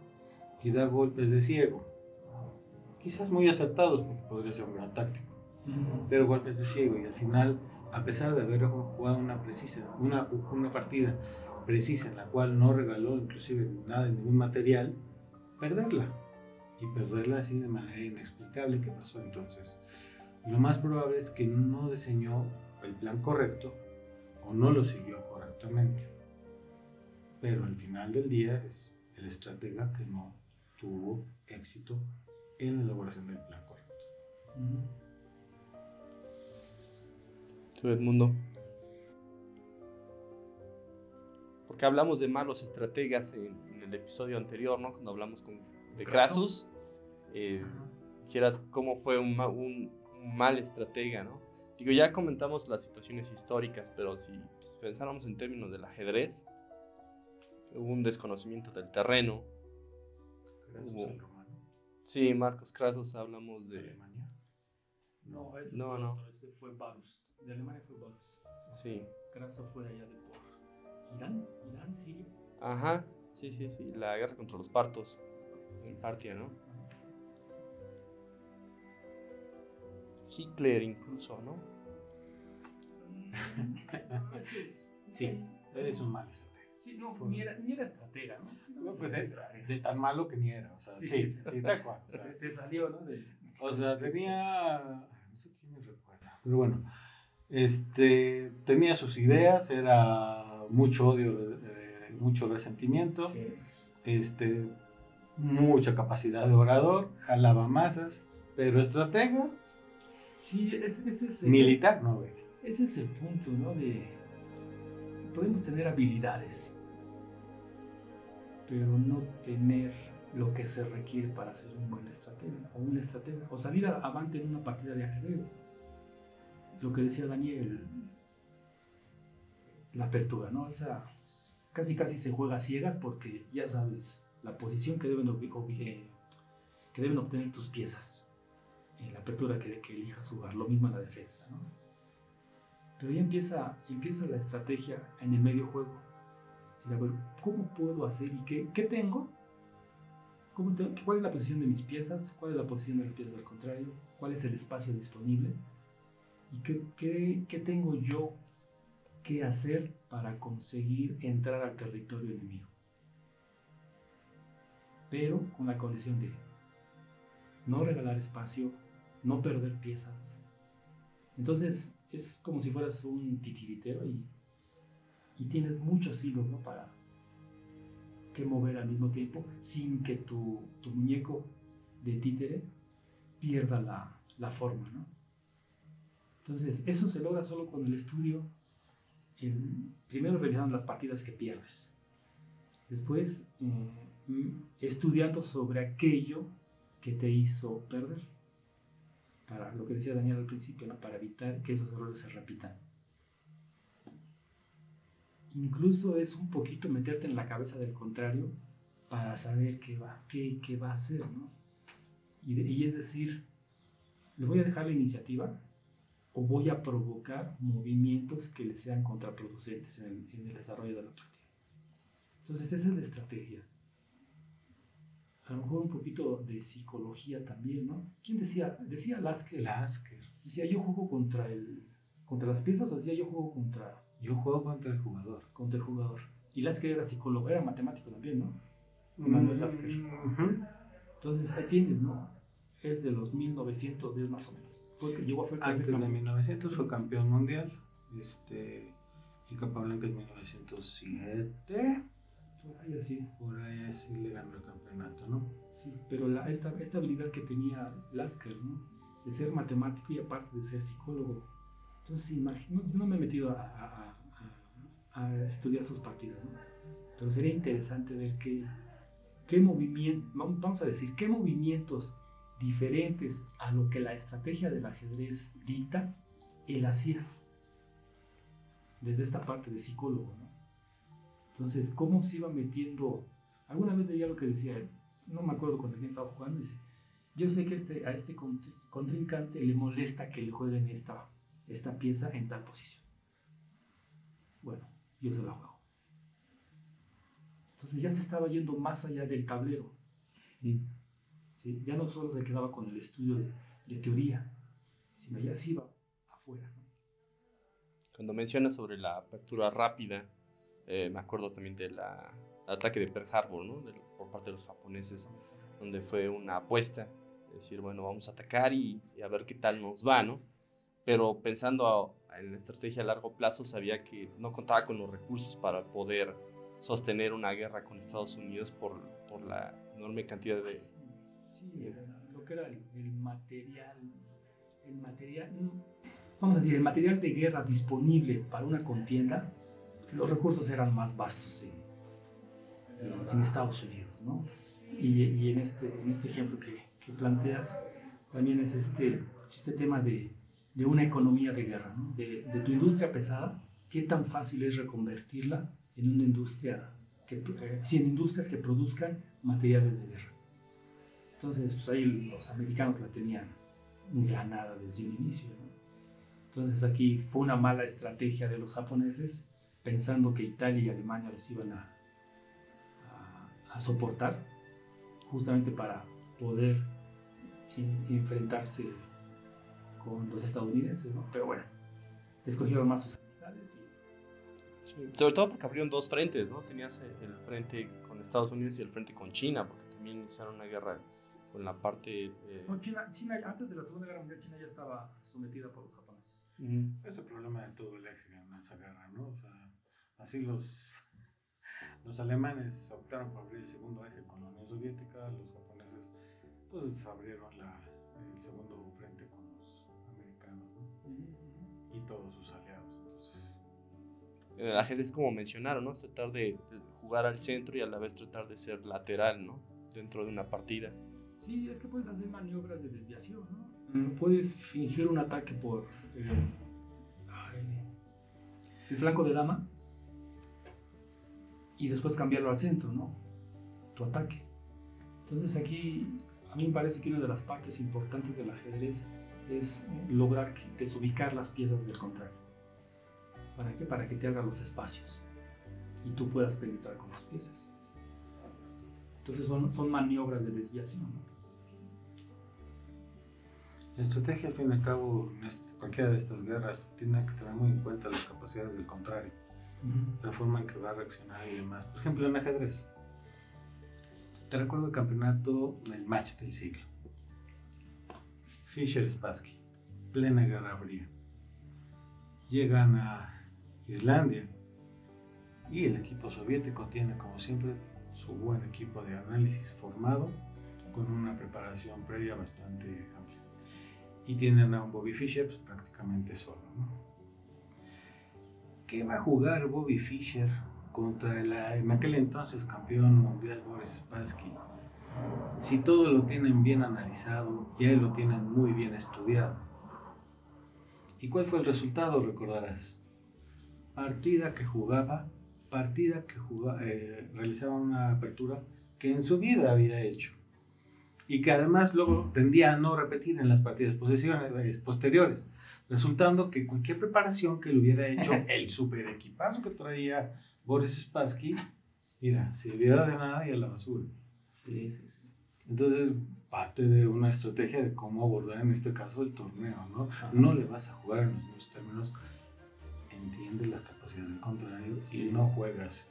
y da golpes de ciego. Quizás muy acertados porque podría ser un gran táctico, pero golpes de ciego y al final, a pesar de haber jugado una, precisa, una, una partida precisa en la cual no regaló inclusive nada ningún material, perderla y perderla así de manera inexplicable. ¿Qué pasó entonces? Lo más probable es que no diseñó el plan correcto o no lo siguió correctamente. Pero al final del día es el estratega que no tuvo éxito en la elaboración del plan correcto. ¿Tú, Edmundo? Porque hablamos de malos estrategas en, en el episodio anterior, ¿no? Cuando hablamos con, de Crassus. Eh, quieras cómo fue un, un, un, mal estratega, ¿no? Digo, ya comentamos las situaciones históricas, pero si pues, pensáramos en términos del ajedrez, hubo un desconocimiento del terreno, Hubo... Sí, Marcos Krasos, hablamos de Alemania. No, ese, no, fue, no. Ese fue Varus. De Alemania fue Varus. Sí. Krasos fue de allá de por Irán, Irán, Siria. Ajá, sí, sí, sí. La guerra contra los partos en Partia, ¿no? Hitler incluso, ¿no? sí, es un mal estratega. Sí, no, ni era, ni era estratega, ¿no? No, pues de, de, tan malo que ni era, o sea, sí, sí, sí tal cual. O sea, se, se, salió, ¿no? De, o sea, tenía, no sé quién me recuerda, pero bueno, este, tenía sus ideas, era mucho odio, eh, mucho resentimiento, sí. este, mucha capacidad de orador, jalaba masas, pero estratega, sí, ese, ese es el, militar, no, güey. Ese es el punto, ¿no? De podemos tener habilidades, pero no tener lo que se requiere para ser un buen estratega o un estratega o salir avante en una partida de ajedrez. Lo que decía Daniel, la apertura, ¿no? Esa casi casi se juega a ciegas porque ya sabes la posición que deben, que deben obtener tus piezas en la apertura que, que elijas jugar, lo mismo en la defensa, ¿no? Pero ya empieza, empieza la estrategia en el medio juego. ¿cómo puedo hacer y qué, qué tengo? ¿Cómo ¿Cuál es la posición de mis piezas? ¿Cuál es la posición de las piezas del contrario? ¿Cuál es el espacio disponible? ¿Y qué, qué, qué tengo yo que hacer para conseguir entrar al territorio enemigo? Pero con la condición de no regalar espacio, no perder piezas. Entonces es como si fueras un titiritero y, y tienes muchos hilos ¿no? para que mover al mismo tiempo sin que tu, tu muñeco de títere pierda la, la forma. ¿no? Entonces eso se logra solo con el estudio. Primero revisando las partidas que pierdes. Después eh, estudiando sobre aquello que te hizo perder. Para lo que decía Daniel al principio, ¿no? para evitar que esos errores se repitan. Incluso es un poquito meterte en la cabeza del contrario para saber qué va, qué, qué va a hacer. ¿no? Y, es decir, le voy a dejar la iniciativa o voy a provocar movimientos que le sean contraproducentes en el, en el desarrollo de la partida. Entonces esa es la estrategia a lo mejor un poquito de psicología también, ¿no? ¿Quién decía? Decía Lasker. Lasker. Decía, yo juego contra el contra las piezas o decía, yo juego contra... Yo juego contra el jugador. Contra el jugador. Y Lasker era psicólogo, era matemático también, ¿no? Manuel Lasker. Entonces, ahí tienes, ¿no? Es de los 1910 más o menos. Fue, llegó a Antes de 1900 fue campeón mundial. Este, y Capablanca en 1907 por ahí así. Por ahí así le ganó el campeonato, ¿no? Sí, pero la, esta, esta habilidad que tenía Lasker, ¿no? De ser matemático y aparte de ser psicólogo. Entonces, imagino, yo no me he metido a, a, a, a estudiar sus partidas, ¿no? Pero sería interesante ver qué, qué movimiento, vamos a decir, qué movimientos diferentes a lo que la estrategia del ajedrez dicta, él hacía. Desde esta parte de psicólogo, ¿no? Entonces, ¿cómo se iba metiendo? Alguna vez leía lo que decía él, no me acuerdo con quién estaba jugando, dice, yo sé que este, a este contrincante le molesta que le jueguen esta, esta pieza en tal posición. Bueno, yo se la juego. Entonces ya se estaba yendo más allá del tablero. ¿Sí? Ya no solo se quedaba con el estudio de, teoría, sino ya se iba afuera. Cuando menciona sobre la apertura rápida, eh, me acuerdo también del ataque de Pearl Harbor, ¿no? por parte de los japoneses, donde fue una apuesta, decir, bueno, vamos a atacar y, a ver qué tal nos va, ¿no? Pero pensando en la estrategia a largo plazo, sabía que no contaba con los recursos para poder sostener una guerra con Estados Unidos por, por la enorme cantidad de... Sí, lo que era el, el material, el material, vamos a decir, el material de guerra disponible para una contienda los recursos eran más vastos en, Estados Unidos, ¿no? Y, en, este, en este ejemplo que, planteas, también es este, este tema de, una economía de guerra, ¿no? de, tu industria pesada, qué tan fácil es reconvertirla en una industria, que, eh, en industrias que produzcan materiales de guerra. Entonces, pues ahí los americanos la tenían ganada desde un inicio. Entonces aquí fue una mala estrategia de los japoneses pensando que Italia y Alemania los iban a, a, soportar, justamente para poder enfrentarse con los estadounidenses, ¿no? Pero bueno, escogieron más sus amistades. Y... sobre todo porque abrieron dos frentes, ¿no? Tenías el frente con Estados Unidos y el frente con China, porque también iniciaron una guerra con la parte... Eh... No, China, China, antes de la Segunda Guerra Mundial, China ya estaba sometida por los japoneses. -huh. Es el problema de todo el eje en esa guerra, ¿no? O sea, Así los, los alemanes optaron por abrir el segundo eje con la Unión Soviética, los japoneses pues abrieron la, el segundo frente con los americanos ¿no? y todos sus aliados. Entonces, el ajedrez como mencionaron, ¿no? Es tratar de, de, jugar al centro y a la vez tratar de ser lateral, ¿no? Dentro de una partida. Sí, es que puedes hacer maniobras de desviación, ¿no? Puedes fingir un ataque por eh, el flanco de dama y después cambiarlo al centro, ¿no? Tu ataque. Entonces aquí a mí me parece que una de las partes importantes del ajedrez es lograr desubicar las piezas del contrario. ¿Para qué? Para que te haga los espacios. y tú puedas penetrar con las piezas. Entonces son, son maniobras de desviación. ¿no? La estrategia, al fin y al cabo, en cualquiera de estas guerras, tiene que tener muy en cuenta las capacidades del contrario, la forma en que va a reaccionar y demás. Por ejemplo, en ajedrez. Te recuerdo el campeonato, el match del siglo. Fischer Spassky, plena guerra fría. Llegan a Islandia y el equipo soviético tiene, como siempre, su buen equipo de análisis formado con una preparación previa bastante amplia. Y tienen a un Bobby Fischer pues, prácticamente solo. ¿Qué va a jugar Bobby Fischer contra el, en aquel entonces campeón mundial Boris Spassky? Si todo lo tienen bien analizado, ya lo tienen muy bien estudiado. ¿Y cuál fue el resultado? Recordarás. Partida que jugaba, partida que jugaba, eh, realizaba una apertura que en su vida había hecho. Y que además luego tendía a no repetir en las partidas posesiones, posteriores. Resultando que cualquier preparación que le hubiera hecho el super equipazo que traía Boris Spassky, mira, sirviera de nada y a la basura. Sí, sí, sí. Entonces, parte de una estrategia de cómo abordar en este caso el torneo, ¿no? No le vas a jugar en los mismos términos, entiende las capacidades del contrario y no juegas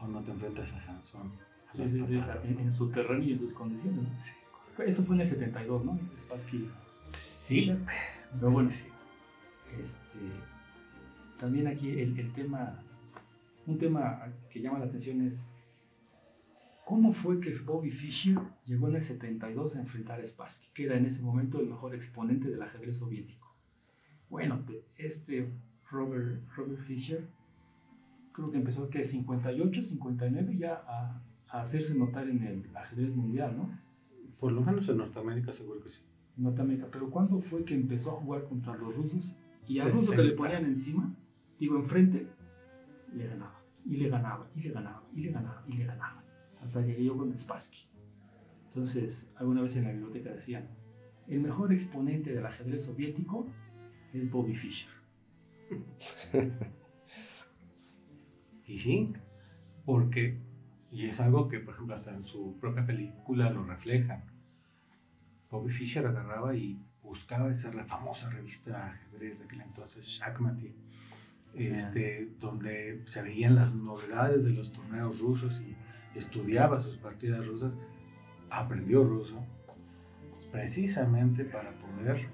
o no te enfrentas a Sansón. A las patadas, en, ¿no? en su terreno y en sus condiciones. ¿no? Sí, Eso fue en el 72, ¿no? Spassky. Sí, Pero bueno, este, también aquí el, el tema, un tema que llama la atención es cómo fue que Bobby Fischer llegó en el 72 a enfrentar a Spassky, que era en ese momento el mejor exponente del ajedrez soviético. Bueno, te- este Robert, Robert Fischer creo que empezó que 58, 59 ya a, a hacerse notar en el ajedrez mundial, ¿no? por lo menos en Norteamérica seguro que sí. Norteamérica. Pero ¿cuándo fue que empezó a jugar contra los rusos? Y al ruso que le 60. ponían encima, digo, enfrente, le ganaba. Y le ganaba, y le ganaba, y le ganaba, y le ganaba. Hasta que llegó con Spassky. Entonces, alguna vez en la biblioteca decían, el mejor exponente del ajedrez soviético es Bobby Fischer. Y sí, porque, y es algo que por ejemplo hasta en su propia película lo reflejan. Bobby Fischer agarraba y buscaba esa re- famosa revista ajedrez de aquel entonces, Shakmati, este, donde se veían las novedades de los torneos rusos y estudiaba sus partidas rusas, aprendió ruso precisamente para poder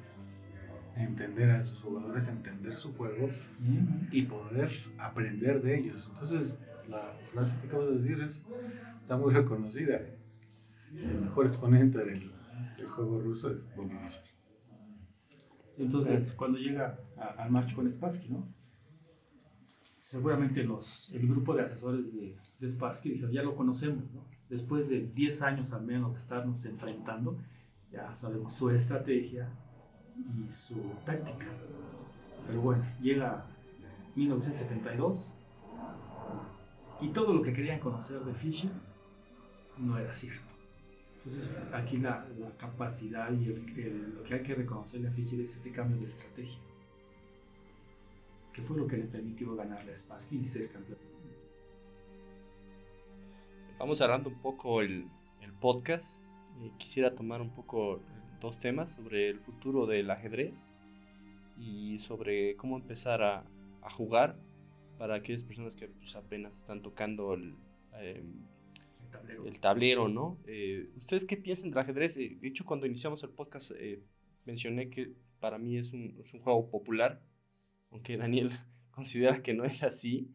entender a sus jugadores, entender su juego y poder aprender de ellos. Entonces, la frase que acabo de decir es, está muy reconocida. El mejor exponente del, del juego ruso es Fischer. Entonces, cuando llega al match con Spassky, ¿no? Seguramente los, el grupo de asesores de, de Spassky dijeron, ya lo conocemos, ¿no? Después de 10 años al menos de estarnos enfrentando, ya sabemos su estrategia y su táctica. Pero bueno, llega 1972 y todo lo que querían conocer de Fischer no era cierto. Entonces aquí la, capacidad y el- el- lo que hay que reconocerle a Fischer es ese cambio de estrategia. Que fue lo que le permitió ganarle a Spassky y ser campeón. Vamos cerrando un poco el, podcast. Eh, quisiera tomar un poco dos temas sobre el futuro del ajedrez y sobre cómo empezar a, jugar para aquellas personas que pues, apenas están tocando el, El tablero. el tablero, ¿no? Eh, ¿Ustedes qué piensan del ajedrez? Eh, de hecho, cuando iniciamos el podcast eh, mencioné que para mí es un, es un juego popular, aunque Daniel considera que no es así.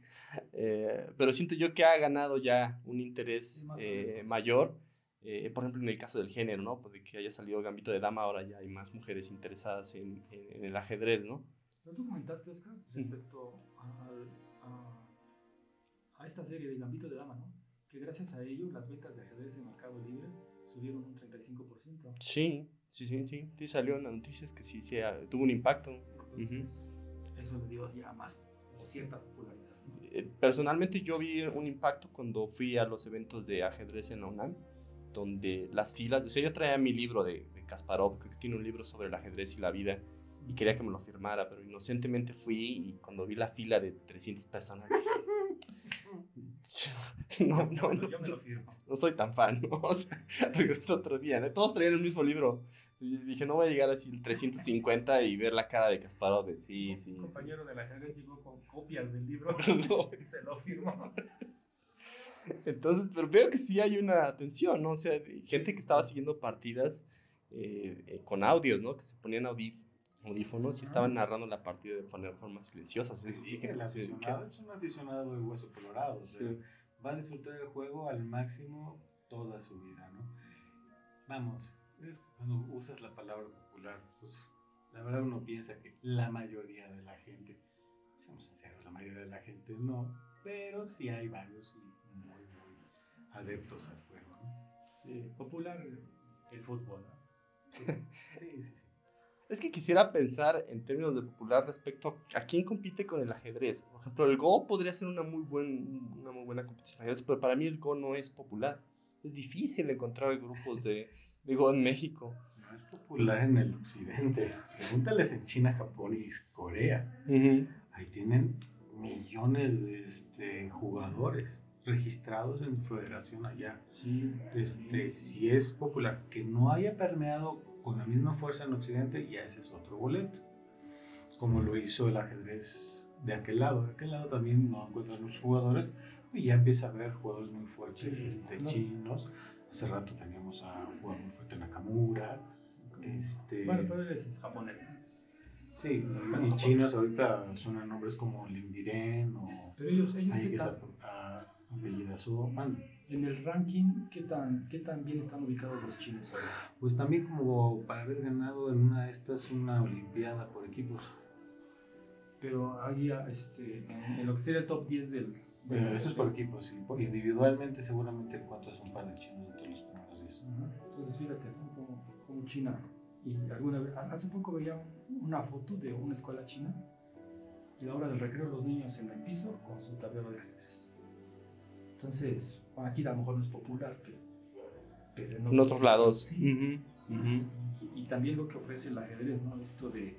Eh, pero siento yo que ha ganado ya un interés eh, mayor. eh, por ejemplo, en el caso del género, ¿no? De que haya salido Gambito de Dama, ahora ya hay más mujeres interesadas en, en- en el ajedrez, ¿no? Tú comentaste, Oscar, respecto a, a- a esta serie de Gambito de Dama, ¿no? Que gracias a ello las ventas de ajedrez en Mercado Libre subieron un 35%. Sí, sí, sí, sí. Sí salió en las noticias que sí, sí ah, tuvo un impacto. Entonces, Ujú. eso le dio ya más o cierta popularidad. ¿no? Eh, Personalmente yo vi un impacto cuando fui a los eventos de ajedrez en la UNAM, donde las filas, o sea, yo traía mi libro de, de Kasparov, creo que tiene un libro sobre el ajedrez y la vida, y quería que me lo firmara, pero inocentemente fui y cuando vi la fila de 300 personas, dije, no, no, no, Yo me lo firmo. no soy tan fan, ¿no? O sea, regreso otro día, ¿no? Todos traían el mismo libro. Y dije, no voy a llegar así el 350 y ver la cara de Kasparov de sí, sí. Un sí. compañero de la ajedrez llegó con copias del libro No. y se lo firmó. Entonces, pero veo que sí hay una atención, ¿no? O sea, gente que estaba siguiendo partidas eh, eh, con audios, ¿no? Que se ponían audíf- audífonos y estaban narrando la partida de forma, forma silenciosa. Sí, Sí, el que se- aficionado es un aficionado de hueso colorado. o sea, Sí. Va a disfrutar el juego al máximo toda su vida, ¿no? Vamos, es cuando usas la palabra popular, pues la verdad uno piensa que la mayoría de la gente, seamos sinceros, la mayoría de la gente no, pero sí hay varios y muy, muy adeptos al juego, ¿no? Sí, popular el fútbol. ¿no? Sí, sí, sí. Es que quisiera pensar en términos de popular respecto a quién compite con el ajedrez. Por ejemplo, el Go podría ser una muy, buen, una muy buena competición ajedrez, pero para mí el Go no es popular. Es difícil encontrar grupos de, de Go en México. No es popular en el occidente. Pregúntales en China, Japón y Corea. Ahí tienen millones de este, jugadores registrados en federación allá. Sí, Este, si es popular, que no haya permeado con la misma fuerza en Occidente, ya ese es otro boleto. Como lo hizo el ajedrez de aquel lado. De aquel lado también no encuentras muchos jugadores y ya empieza a haber jugadores muy fuertes Sí, este, no. chinos. Hace rato teníamos a un jugador muy fuerte Nakamura. Este, Bueno, pero es japonés. Sí, y chinos ahorita suenan nombres como Limbiren o Pero ellos, ellos hay ¿qué que apellidazo. Man, en el ranking, ¿qué tan, ¿qué tan bien están ubicados los chinos ahora? Pues también como para haber ganado en una de estas una olimpiada por equipos. Pero ahí, este, en, lo que sería el top 10 del... del Eh, eso es por equipos, por- individualmente seguramente encuentras un par de chinos entre los primeros 10. Ajá. Entonces, fíjate, ¿no? como, como China. Y alguna vez, hace poco veía un- una foto de una escuela china y a la hora del recreo los niños en el piso con su tablero de ajedrez. Entonces, bueno, aquí a lo mejor no es popular, pero, pero En otros lados. sí. Y, y también lo que ofrece el ajedrez, ¿no? Esto de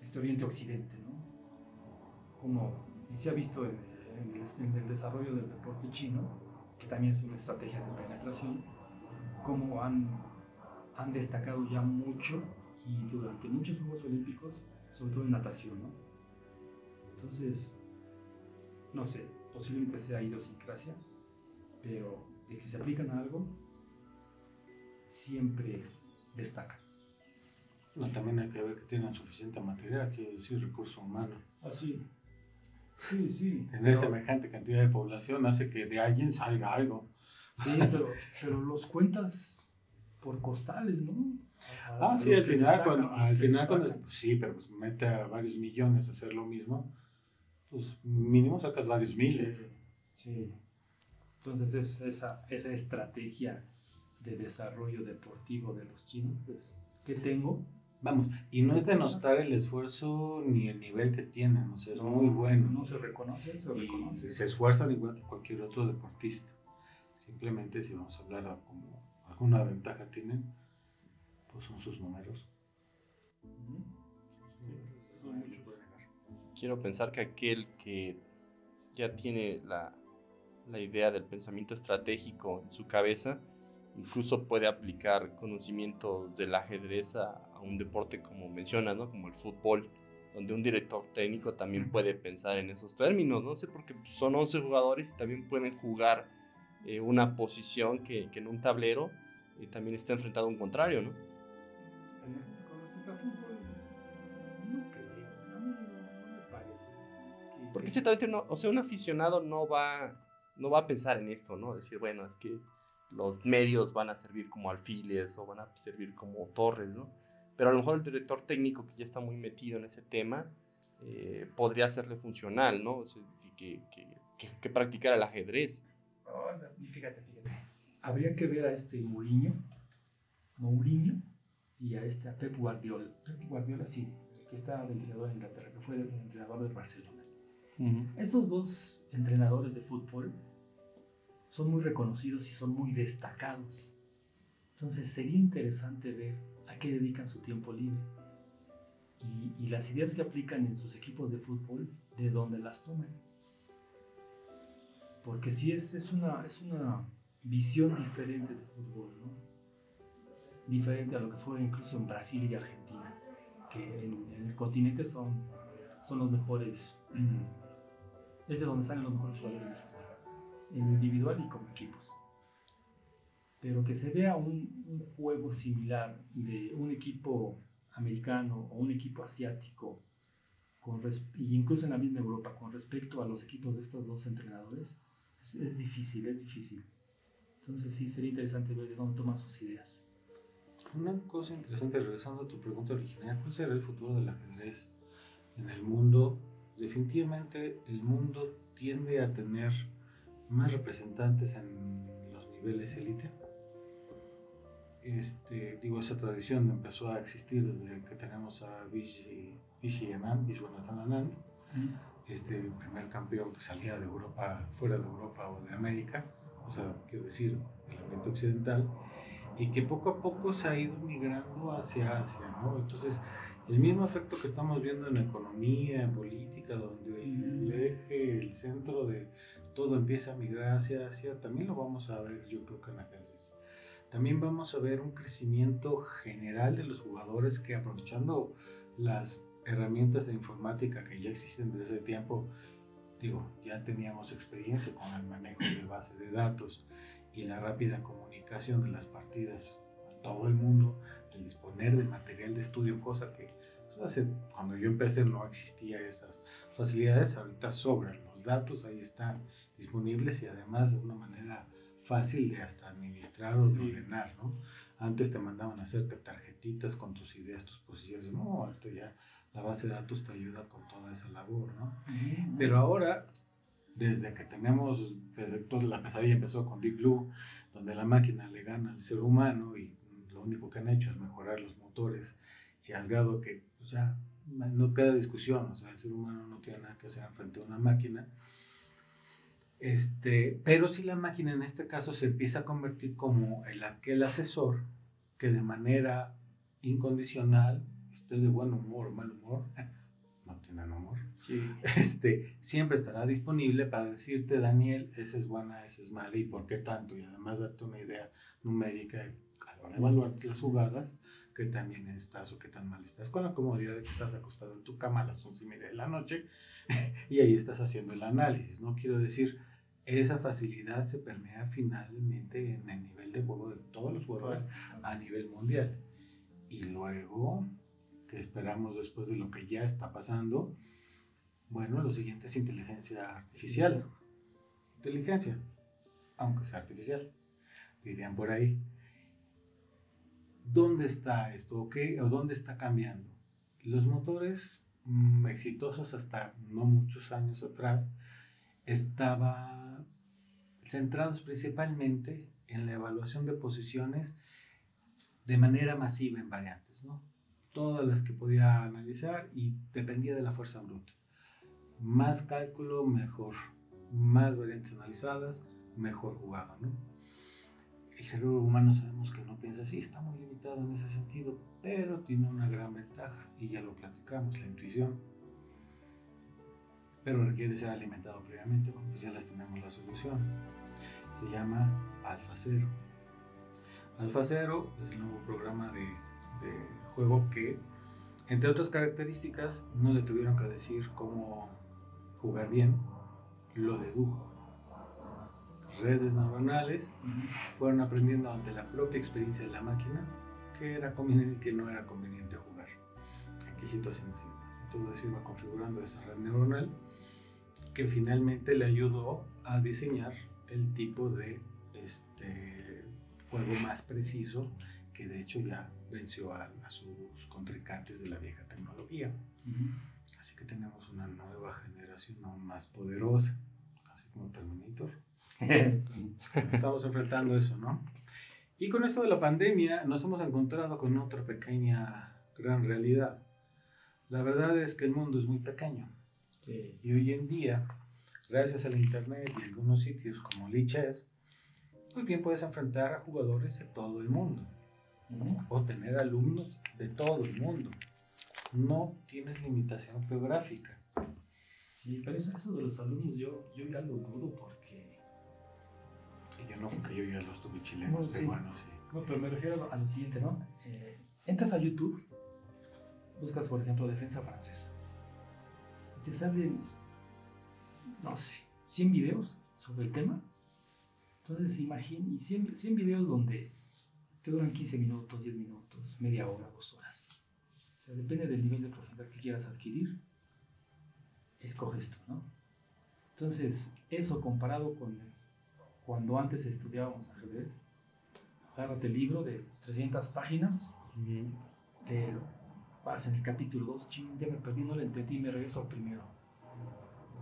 este Oriente-Occidente, ¿no? Como y se ha visto en, en el desarrollo del deporte chino, que también es una estrategia de penetración, cómo han, han destacado ya mucho y durante muchos Juegos Olímpicos, sobre todo en natación, ¿no? Entonces, no sé, posiblemente sea idiosincrasia, pero de que se aplican a algo, siempre destacan. No, también hay que ver que tienen suficiente material, quiero decir, recurso humano. Así. Sí, sí. Tener pero- semejante cantidad de población hace que de alguien salga algo. Sí, pero, pero los cuentas por costales, ¿no? A- Ah, a sí, al que final, destacan, cuando, al que final cuando, pues sí, pero pues mete a varios millones a hacer lo mismo, pues mínimo sacas varios miles. Sí. Entonces es esa, esa estrategia de desarrollo deportivo de los chinos, pues, que tengo. Vamos, y no es denostar el esfuerzo ni el nivel que tienen, o sea, es muy bueno. No se reconoce, se y reconoce. se esfuerzan igual que cualquier otro deportista. Simplemente si vamos a hablar como alguna ventaja tienen, pues son sus números. Quiero pensar que aquel que ya tiene la, la idea del pensamiento estratégico en su cabeza, incluso puede aplicar conocimientos del ajedrez a, a un deporte como mencionas, ¿no? Como el fútbol, donde un director técnico también puede pensar en esos términos, no sé, porque son 11 jugadores y también pueden jugar eh, una posición que, que en un tablero eh, también está enfrentado a un contrario, ¿no? En- Con respecto al fútbol, Porque que- ciertamente no, o sea, un aficionado no va, no va a pensar en esto, ¿no? Decir, bueno, es que los medios van a servir como alfiles o van a servir como torres, ¿no? Pero a lo mejor el director técnico que ya está muy metido en ese tema eh, podría hacerle funcional, ¿no? O sea, que, que, que, que practicara el ajedrez. Oh, fíjate, fíjate. Habría que ver a este Mourinho, Mourinho, y a este a Pep Guardiola. Pep Guardiola, sí, que está de entrenador en Inglaterra, que fue el entrenador del Barcelona. Esos dos entrenadores de fútbol son muy reconocidos y son muy destacados. Entonces sería interesante ver a qué dedican su tiempo libre y, las ideas que aplican en sus equipos de fútbol, de dónde las toman. porque sí es, es, una, es una visión diferente de fútbol. Diferente a lo que se juega incluso en Brasil y Argentina, que en, el continente son, son los mejores, es de donde salen los mejores jugadores de fútbol, en individual y como equipos. Pero que se vea un, un juego similar de un equipo americano o un equipo asiático, con y incluso en la misma Europa, con respecto a los equipos de estos dos entrenadores, es, es difícil, es difícil. Entonces sí, sería interesante ver de dónde toman sus ideas. Una cosa interesante, regresando a tu pregunta original, ¿cuál será el futuro del ajedrez en el mundo? Definitivamente el mundo tiende a tener más representantes en los niveles élite. Este, digo, esa tradición empezó a existir desde que tenemos a Vichy, Vichy Anand, Vishwanathan Anand, este primer campeón que salía de Europa, fuera de Europa o de América, o sea, quiero decir, del ambiente occidental, y que poco a poco se ha ido migrando hacia Asia, ¿no? Entonces, el mismo efecto que estamos viendo en economía, en política, donde el eje, el centro de todo empieza a migrar hacia Asia, también lo vamos a ver, yo creo que en ajedrez. También vamos a ver un crecimiento general de los jugadores que aprovechando las herramientas de informática que ya existen desde hace tiempo, digo, ya teníamos experiencia con el manejo de base de datos y la rápida comunicación de las partidas a todo el mundo, el disponer de material de estudio, cosa que hace, cuando yo empecé no existía esas facilidades, ahorita sobran los datos, ahí están disponibles y además de una manera fácil de hasta administrar o de ordenar, ¿no? Antes te mandaban a hacer tarjetitas con tus ideas, tus posiciones, no, ahorita ya la base de datos te ayuda con toda esa labor, ¿no? Pero ahora, desde que tenemos, desde toda la pesadilla empezó con Deep Blue, donde la máquina le gana al ser humano y lo único que han hecho es mejorar los motores y al grado que ya no queda discusión, o sea, el ser humano no tiene nada que hacer frente a una máquina. Este, pero si la máquina en este caso se empieza a convertir como el aquel asesor que de manera incondicional, esté de buen humor o mal humor, no tienen humor, Sí. este, siempre estará disponible para decirte, Daniel, esa es buena, esa es mala y por qué tanto, y además darte una idea numérica a la hora de evaluar las jugadas, que también estás o qué tan mal estás, con la comodidad de que estás acostado en tu cama a las once y media de la noche y ahí estás haciendo el análisis, ¿no? Quiero decir, esa facilidad se permea finalmente en el nivel de juego de todos los jugadores a nivel mundial. Y luego, que esperamos después de lo que ya está pasando, bueno, lo siguiente es inteligencia artificial. Inteligencia, aunque sea artificial, dirían por ahí. ¿Dónde está esto? ¿O? ¿O dónde está cambiando? Los motores mm, exitosos hasta no muchos años atrás estaban centrados principalmente en la evaluación de posiciones de manera masiva en variantes, ¿no? Todas las que podía analizar y dependía de la fuerza bruta. Más cálculo, mejor. Más variantes analizadas, mejor jugado, ¿no? El cerebro humano sabemos que no piensa así, está muy limitado en ese sentido, pero tiene una gran ventaja y ya lo platicamos, la intuición. Pero requiere ser alimentado previamente, bueno, pues ya tenemos la solución. Se llama Alfa Cero. Alfa Cero es el nuevo programa de, de juego que, entre otras características, no le tuvieron que decir cómo jugar bien, lo dedujo. Redes neuronales fueron aprendiendo ante la propia experiencia de la máquina que era conveniente y que no era conveniente jugar, en qué situaciones y todo eso iba configurando esa red neuronal que finalmente le ayudó a diseñar el tipo de este, juego más preciso que de hecho ya venció a, a sus contrincantes de la vieja tecnología. Así que tenemos una nueva generación aún más poderosa, así como Terminator. Sí. Estamos enfrentando eso, ¿no? Y con esto de la pandemia nos hemos encontrado con otra pequeña gran realidad. La verdad es que el mundo es muy pequeño Sí. y hoy en día, gracias al internet y algunos sitios como Lichess, muy bien puedes enfrentar a jugadores de todo el mundo o tener alumnos de todo el mundo. No tienes limitación geográfica. Sí, pero eso, eso de los alumnos yo, yo ya lo dudo porque yo no, porque yo ya los tuve chilenos, No, sí. peruanos, sí. No, pero me refiero a lo, siguiente, ¿no? Eh, entras a YouTube, buscas, por ejemplo, defensa francesa. Y te salen, no sé, 100 videos sobre el tema. Entonces, imagina, y 100, 100 videos donde te duran 15 minutos, 10 minutos, media hora, dos horas. O sea, depende del nivel de profundidad que quieras adquirir, escoges tú, ¿no? Entonces, eso comparado con cuando antes estudiábamos ajedrez, agárrate el libro de 300 páginas, léelo, vas en el capítulo 2, ching, ya me perdí, no lo entendí, me regreso al primero.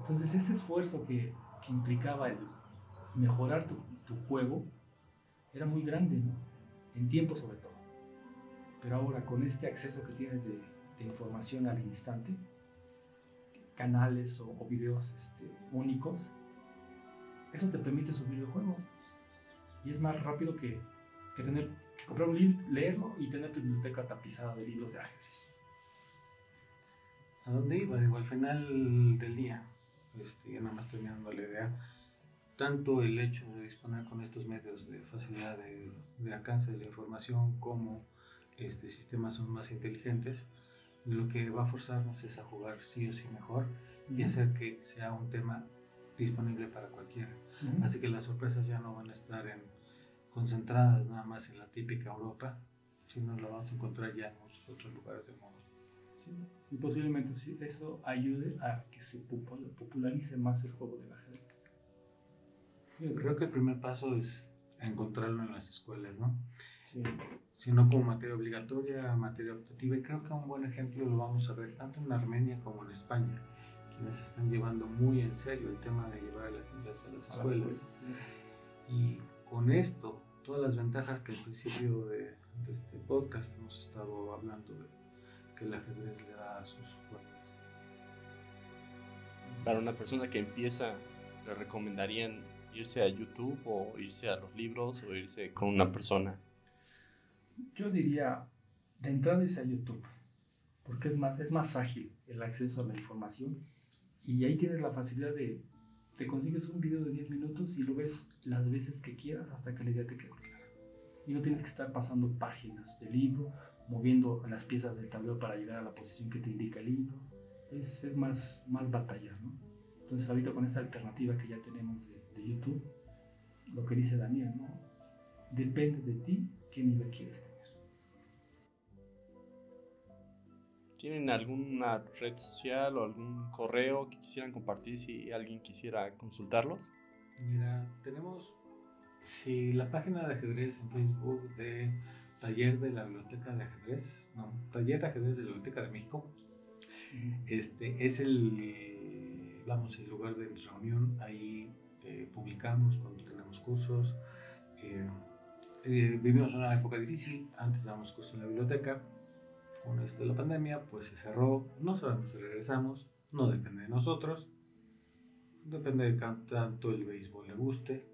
Entonces, ese esfuerzo que, que implicaba el mejorar tu, tu juego era muy grande, ¿no? En tiempo sobre todo. Pero ahora con este acceso que tienes de, de información al instante, canales o, o videos este, únicos, eso te permite subir el juego. Y es más rápido que, que tener que comprar un libro, leerlo y tener tu biblioteca tapizada de libros de ajedrez. ¿A dónde iba? Digo, al final del día, este, ya nada más terminando la idea, tanto el hecho de disponer con estos medios de facilidad de, de alcance de la información como este, sistemas son más inteligentes, lo que va a forzarnos es a jugar sí o sí mejor y hacer que sea un tema disponible para cualquiera. Ujú. Así que las sorpresas ya no van a estar en, concentradas nada más en la típica Europa, sino lo vamos a encontrar ya en muchos otros lugares del mundo. Sí, Y posiblemente eso ayude a que se popu- popularice más el juego del ajedrez. Yo creo que el primer paso es encontrarlo en las escuelas, ¿no? Sí. Sino como materia obligatoria, materia optativa, y creo que un buen ejemplo lo vamos a ver tanto en Armenia como en España, quienes están llevando muy en serio el tema de llevar el ajedrez a las A las escuelas. escuelas. Y con esto, todas las ventajas que al principio de, de este podcast hemos estado hablando de que el ajedrez le da a sus jugadores. Para una persona que empieza, le recomendarían irse a YouTube o irse a los libros o irse con una persona. Yo diría, de entrada irse a YouTube, porque es más, es más ágil el acceso a la información y ahí tienes la facilidad de, te consigues un video de 10 minutos y lo ves las veces que quieras hasta que la idea te quede clara. Y no tienes que estar pasando páginas del libro, moviendo las piezas del tablero para llegar a la posición que te indica el libro. Es, es más, más batalla, ¿no? Entonces ahorita con esta alternativa que ya tenemos de, de YouTube, lo que dice Daniel, ¿no? Depende de ti qué nivel quieres tener. ¿Tienen alguna red social o algún correo que quisieran compartir si alguien quisiera consultarlos? Mira, tenemos si la página de ajedrez en Facebook de Taller de la Biblioteca de Ajedrez, no, Taller de Ajedrez de la Biblioteca de México, este es el, vamos, el lugar de reunión. Ahí eh, publicamos cuando tenemos cursos. Eh, eh, vivimos una época difícil. Antes dábamos cursos en la biblioteca. Con esto de la pandemia, pues se cerró. No sabemos si regresamos. No depende de nosotros. Depende de qué tanto el béisbol le guste.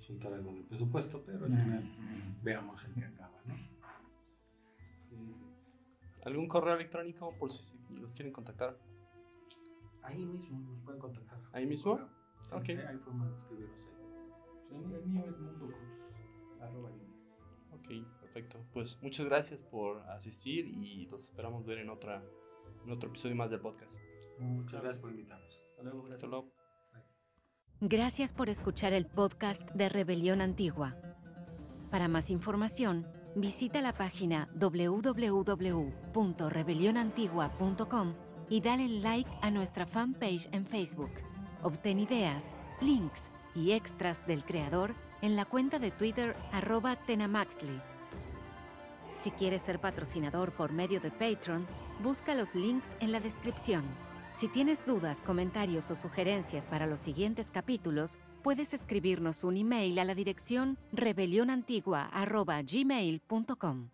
Soltar algo del presupuesto, pero al final veamos en qué acaba, ¿no? Sí, sí. ¿Algún correo electrónico por si los quieren contactar? Ahí mismo nos pueden contactar. ¿Ahí mismo? Sí, Ok. hay- forma de escribirnos ahí. El mío- es Mundo Cruz, arroba. Ok, perfecto. Pues muchas gracias por asistir y los esperamos ver en, otra, en otro episodio más del podcast. Muchas gracias por invitarnos. Hasta luego, gracias. Hasta luego. Gracias por escuchar el podcast de Rebelión Antigua. Para más información, visita la página www.rebelionantigua.com y dale like a nuestra fanpage en Facebook. Obtén ideas, links y extras del creador en la cuenta de Twitter arroba tenamaxley. Si quieres ser patrocinador por medio de Patreon, busca los links en la descripción. Si tienes dudas, comentarios o sugerencias para los siguientes capítulos, puedes escribirnos un email a la dirección rebelionantigua.gmail.com.